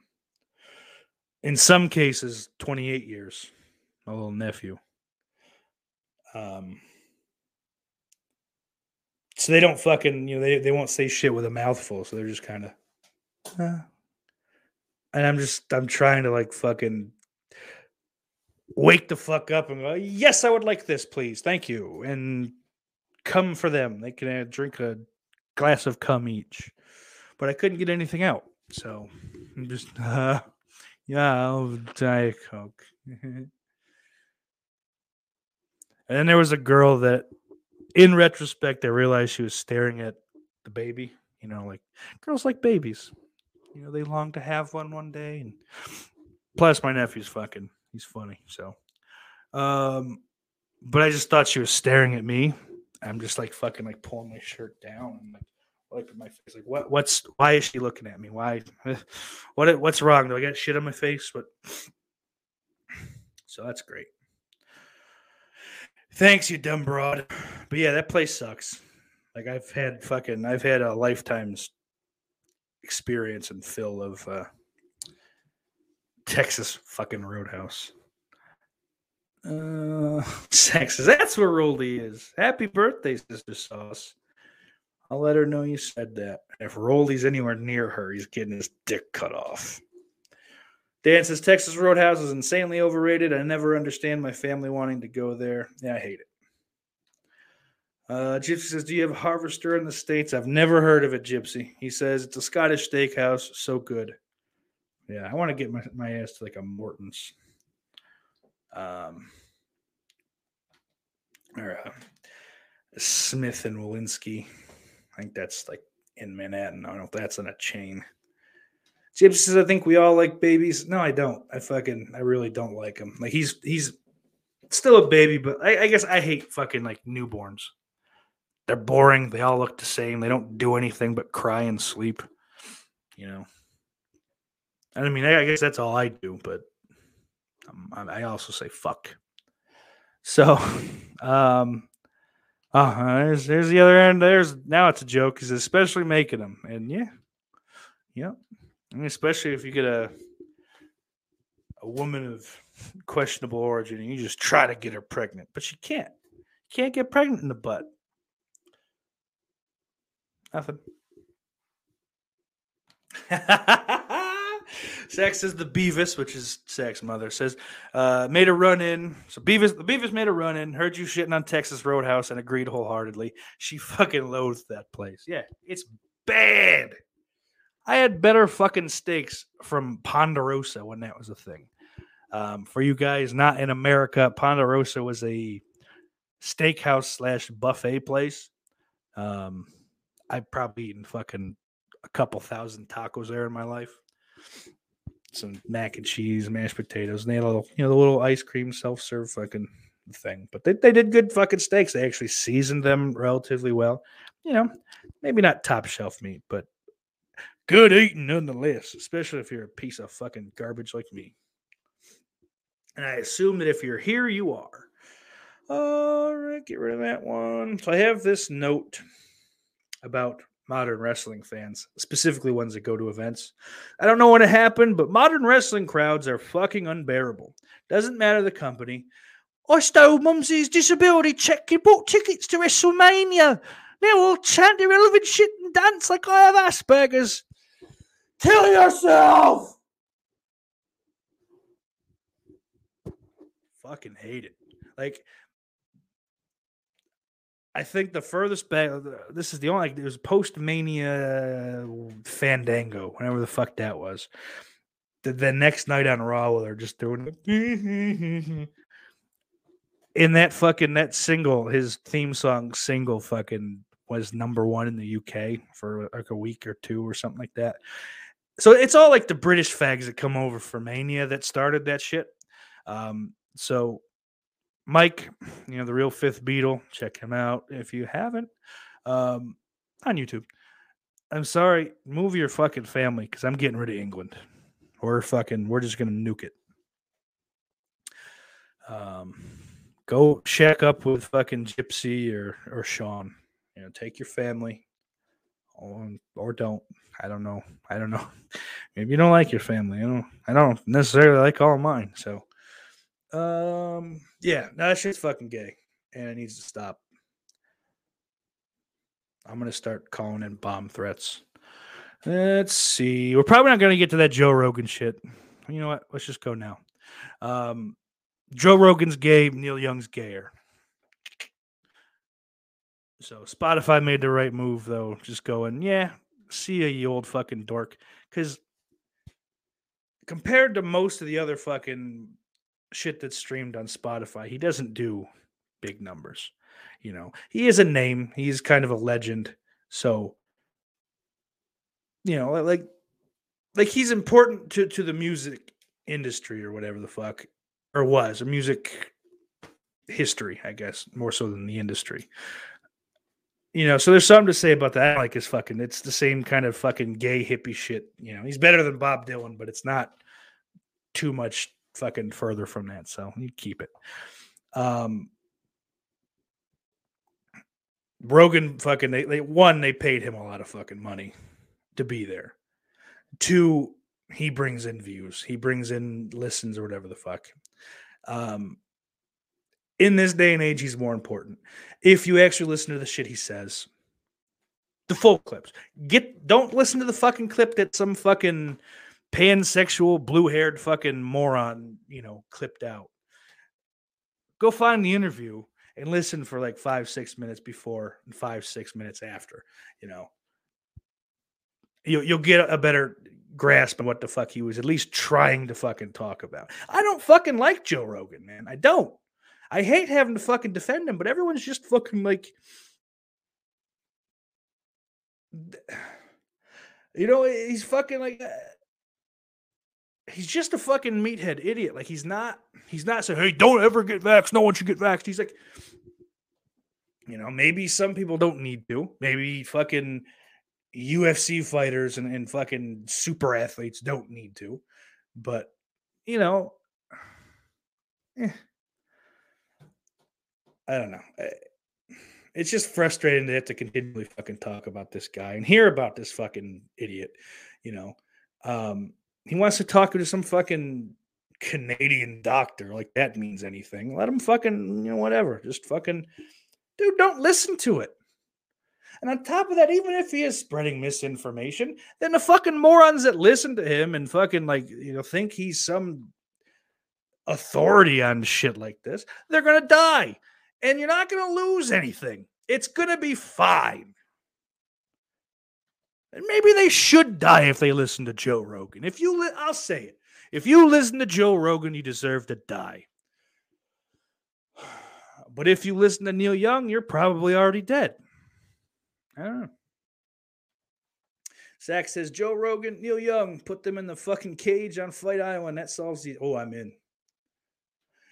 in some cases, 28 years. My little nephew. Um, so they don't fucking, you know, they, they won't say shit with a mouthful. So they're just kind of, and I'm just, I'm trying to like fucking wake the fuck up and go, yes, I would like this, please. Thank you. And come for them. They can uh, drink a glass of cum each. But I couldn't get anything out. So I'm just, uh, yeah, I'll Diet Coke. And then there was a girl that, in retrospect, I realized she was staring at the baby. You know, like girls like babies. You know, they long to have one one day. And plus, my nephew's fucking, he's funny. So, um, but I just thought she was staring at me. I'm just like fucking like pulling my shirt down and like wiping my face. Like, what? What's? Why is she looking at me? Why? What? What's wrong? Do I got shit on my face? But so that's great. Thanks, you dumb broad. But yeah, that place sucks. Like I've had fucking, I've had a lifetime's experience and fill of uh, Texas fucking Roadhouse. Uh, Texas. That's where Roldy is. Happy birthday, Sister Sauce. I'll let her know you said that. If Roldy's anywhere near her, he's getting his dick cut off. Dan says Texas Roadhouse is insanely overrated. I never understand my family wanting to go there. Yeah, I hate it. Uh, Gypsy says, Do you have a Harvester in the States? I've never heard of it, Gypsy. He says it's a Scottish steakhouse. So good. Yeah, I want to get my, my ass to like a Morton's. Um, or uh, Smith and Wollensky. I think that's like in Manhattan. I don't know if that's in a chain. Gypsy says, I think we all like babies. No, I don't. I fucking, I really don't like him. Like he's, he's still a baby, but I, I guess I hate fucking like newborns. They're boring. They all look the same. They don't do anything but cry and sleep. You know. I mean, I, I guess that's all I do, but I also say fuck. So, um, uh, there's there's the other end. There's now it's a joke. He's especially making them, and yeah, yeah, and especially if you get a a woman of questionable origin and you just try to get her pregnant, but she can't. Can't get pregnant in the butt. Nothing. Sex says the Beavis, which is Sex mother, says uh, made a run in. So Beavis, the Beavis made a run in. Heard you shitting on Texas Roadhouse and agreed wholeheartedly. She fucking loathes that place. Yeah, it's bad. I had better fucking steaks from Ponderosa when that was a thing. Um, for you guys not in America, Ponderosa was a steakhouse slash buffet place. Um, I've probably eaten fucking a couple thousand tacos there in my life. Some mac and cheese, mashed potatoes, and they had a little, you know, the little ice cream self serve fucking thing. But they, they did good fucking steaks. They actually seasoned them relatively well. You know, maybe not top shelf meat, but good eating nonetheless, especially if you're a piece of fucking garbage like me. And I assume that if you're here, you are. All right, get rid of that one. So I have this note about modern wrestling fans, specifically ones that go to events. I don't know when it happened, but modern wrestling crowds are fucking unbearable. Doesn't matter the company. I stole Mumsy's disability check. He bought tickets to WrestleMania. Now all chant irrelevant shit and dance like I have Asperger's. Kill yourself! Fucking hate it. Like, I think the furthest back. Uh, this is the only. Like, it was post Mania Fandango, whenever the fuck that was. The, the next night on Raw, they're just doing. In that fucking that single, his theme song single, fucking was number one in the UK for like a week or two or something like that. So it's all like the British fags that come over for Mania that started that shit. Um, so Mike, you know, the real fifth Beatle, check him out if you haven't um, on YouTube. I'm sorry, move your fucking family because I'm getting rid of England. We're fucking, we're just gonna nuke it. Um, go check up with fucking Gypsy or or Sean. You know, take your family, or, don't. I don't know. I don't know. Maybe you don't like your family. I don't. I don't necessarily like all of mine. So, um, yeah, no, that shit's fucking gay, and it needs to stop. I'm gonna start calling in bomb threats. Let's see. We're probably not gonna get to that Joe Rogan shit. You know what? Let's just go now. Um, Joe Rogan's gay. Neil Young's gayer. So Spotify made the right move, though. Just going, yeah, see ya, you old fucking dork. Because compared to most of the other fucking shit that's streamed on Spotify, he doesn't do big numbers. You know, he is a name. He's kind of a legend. So, you know, like like he's important to to the music industry or whatever the fuck or was or music history, I guess, more so than the industry. You know, so there's something to say about that. Like his fucking, it's the same kind of fucking gay hippie shit. You know, he's better than Bob Dylan, but it's not too much fucking further from that. So you keep it. Um, Rogan fucking they, they one they paid him a lot of fucking money to be there. Two, he brings in views. He brings in listens or whatever the fuck. Um, in this day and age, he's more important. If you actually listen to the shit he says, the full clips. Get don't listen to the fucking clip that some fucking pansexual, blue-haired fucking moron, you know, clipped out. Go find the interview and listen for like five, six minutes before and five, six minutes after. You know, you'll you'll get a better grasp on what the fuck he was at least trying to fucking talk about. I don't fucking like Joe Rogan, man. I don't. I hate having to fucking defend him, but everyone's just fucking like, you know, he's fucking like, uh, he's just a fucking meathead idiot. Like he's not, he's not saying, hey, don't ever get vaxxed. No one should get vaxxed. He's like, you know, maybe some people don't need to. Maybe fucking UFC fighters and, and fucking super athletes don't need to. But, you know, eh. I don't know. Eh, It's just frustrating to have to continually fucking talk about this guy and hear about this fucking idiot. You know, um, he wants to talk to some fucking Canadian doctor, like that means anything. Let him fucking, you know, whatever. Just fucking, dude, don't listen to it. And on top of that, even if he is spreading misinformation, then the fucking morons that listen to him and fucking like, you know, think he's some authority on shit like this, they're gonna die and you're not going to lose anything. It's going to be fine. And maybe they should die if they listen to Joe Rogan. If you, li- I'll say it. If you listen to Joe Rogan, you deserve to die. But if you listen to Neil Young, you're probably already dead. I don't know. Zach says Joe Rogan, Neil Young, put them in the fucking cage on Fight Island. That solves the. Oh, I'm in.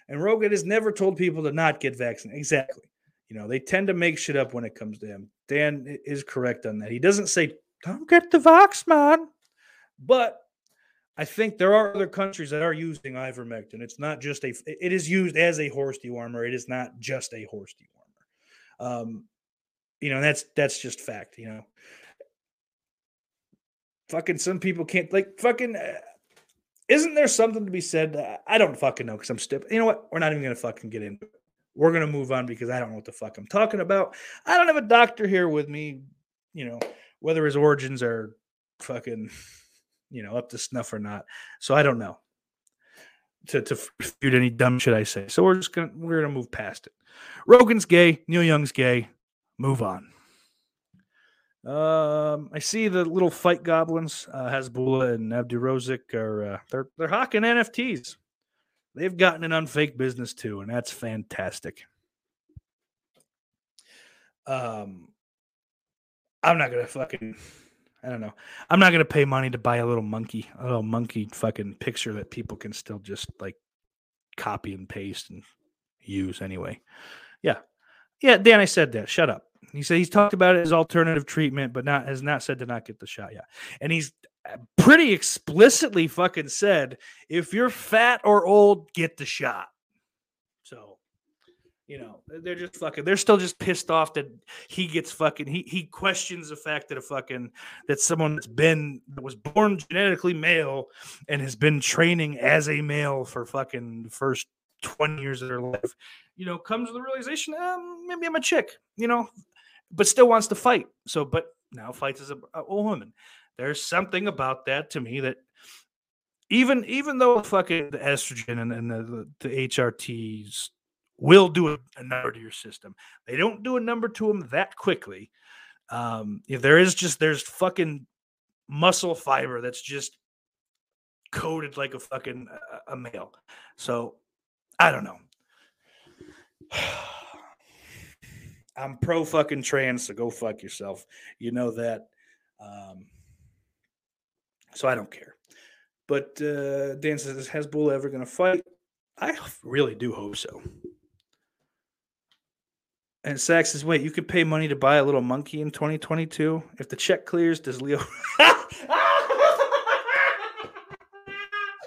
And Rogan has never told people to not get vaccinated. Exactly. You know, they tend to make shit up when it comes to him. Dan is correct on that. He doesn't say, don't get the vax, man. But I think there are other countries that are using ivermectin. It's not just a, it is used as a horse dewormer. It is not just a horse dewormer. Um, you know, that's, that's just fact, you know. Fucking some people can't, like, fucking, uh, isn't there something to be said? I don't fucking know because I'm stupid. You know what? We're not even gonna fucking get into it. We're gonna move on because I don't know what the fuck I'm talking about. I don't have a doctor here with me. You know whether his origins are fucking, you know, up to snuff or not. So I don't know to to refute any dumb shit I say. So we're just gonna we're gonna move past it. Rogan's gay. Neil Young's gay. Move on. Um, I see the little fight goblins, uh, and Abdu Rozik are uh, they're they're hawking NFTs. They've gotten an unfake business too, and that's fantastic. Um, I'm not gonna fucking, I don't know. I'm not gonna pay money to buy a little monkey, a little monkey fucking picture that people can still just like copy and paste and use anyway. Yeah, yeah, Dan, I said that. Shut up. He said he's talked about it as alternative treatment, but not has not said to not get the shot yet. And he's uh, pretty explicitly fucking said, if you're fat or old, get the shot. So, you know, they're just fucking. They're still just pissed off that he gets fucking. He he questions the fact that a fucking that someone that's been that was born genetically male and has been training as a male for fucking the first 20 years of their life, you know, comes to the realization, um, maybe I'm a chick, you know, but still wants to fight. So, but now fights as a, a woman. There's something about that to me that even even though fucking the estrogen and, and the, the, HRTs will do a, a number to your system, they don't do a number to them that quickly. Um, if there is just there's fucking muscle fiber that's just coated like a fucking a, a male. So I don't know. I'm pro fucking trans, so go fuck yourself. You know that. Um, so I don't care. But uh, Dan says, is Hasbulla ever going to fight? I really do hope so. And Sax says, wait, you could pay money to buy a little monkey in 2022? If the check clears, does Leo.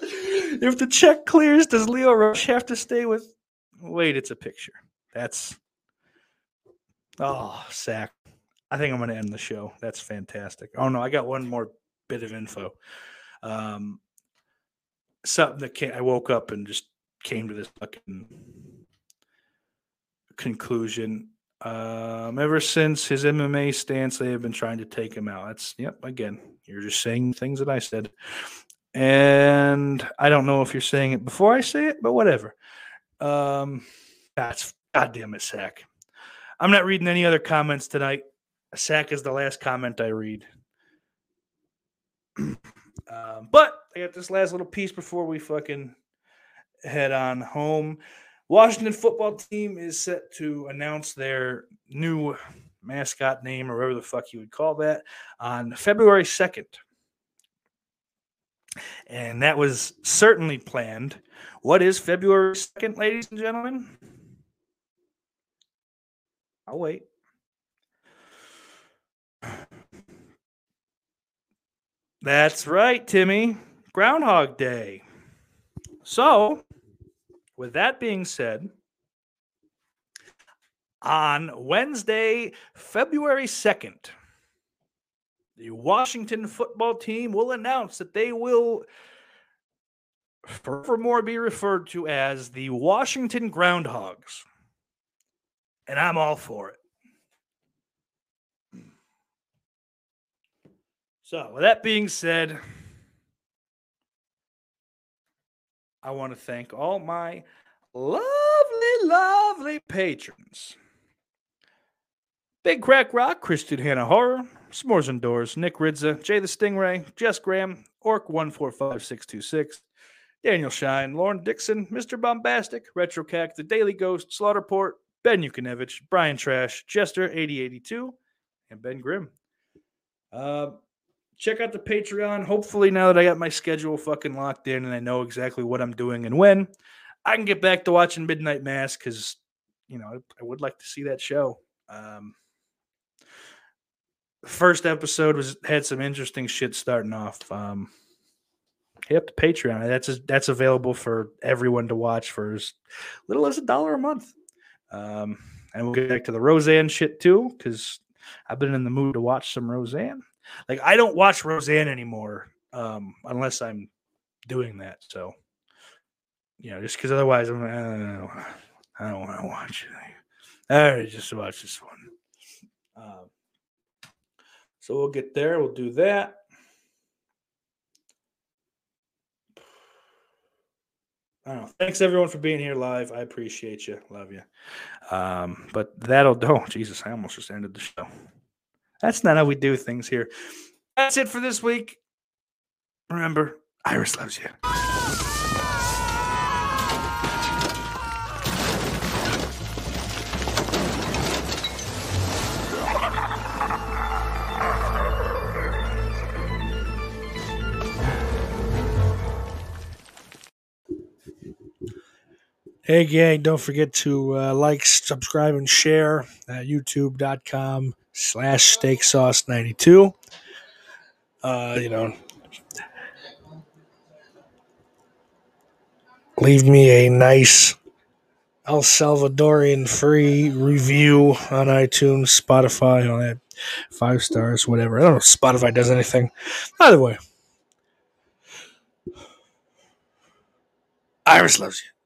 if the check clears, does Leo Rush have to stay with. Wait, it's a picture. That's. Oh, Sack. I think I'm going to end the show. That's fantastic. Oh, no, I got one more bit of info. Um, something that came, I woke up and just came to this fucking conclusion. Um, ever since his MMA stance, they have been trying to take him out. That's yep. Again, you're just saying things that I said, and I don't know if you're saying it before I say it, but whatever. Um, that's goddamn it, sack. I'm not reading any other comments tonight. Sack is the last comment I read. um, but I got this last little piece before we fucking head on home. Washington football team is set to announce their new mascot name or whatever the fuck you would call that on February 2nd. And that was certainly planned. What is February 2nd, ladies and gentlemen? I'll wait. That's right, Timmy. Groundhog Day. So, with that being said, on Wednesday, February 2nd, the Washington football team will announce that they will forevermore be referred to as the Washington Groundhogs. And I'm all for it. So, with that being said, I want to thank all my lovely, lovely patrons. Big Crack Rock, Christian Hannah Horror, S'mores Indoors, Nick Ridza, Jay the Stingray, Jess Graham, Orc145626, Daniel Shine, Lauren Dixon, Mr. Bombastic, RetroCac, The Daily Ghost, Slaughterport, Ben Yukonevich, Brian Trash, Jester8082, and Ben Grimm. Uh, check out the Patreon. Hopefully, now that I got my schedule fucking locked in and I know exactly what I'm doing and when, I can get back to watching Midnight Mass because, you know, I, would like to see that show. Um, first episode was had some interesting shit starting off. Um, hit up the Patreon. That's that's available for everyone to watch for as little as a dollar a month. Um, and we'll get back to the Roseanne shit too because I've been in the mood to watch some Roseanne. Like I don't watch Roseanne anymore um, unless I'm doing that. So you know, just because otherwise I'm I don't. I don't want to watch it. All right, just watch this one. Um, so we'll get there. We'll do that. Don't know. Thanks everyone for being here live. I appreciate you. Love you. Um, but that'll do. Oh, Jesus, I almost just ended the show. That's not how we do things here. That's it for this week. Remember, Iris loves you. Hey, gang, don't forget to uh, like, subscribe, and share at youtube.com slash steak sauce 92. Uh, you know, leave me a nice El Salvadorian free review on iTunes, Spotify, all that five stars, whatever. I don't know if Spotify does anything. Either way, Iris loves you.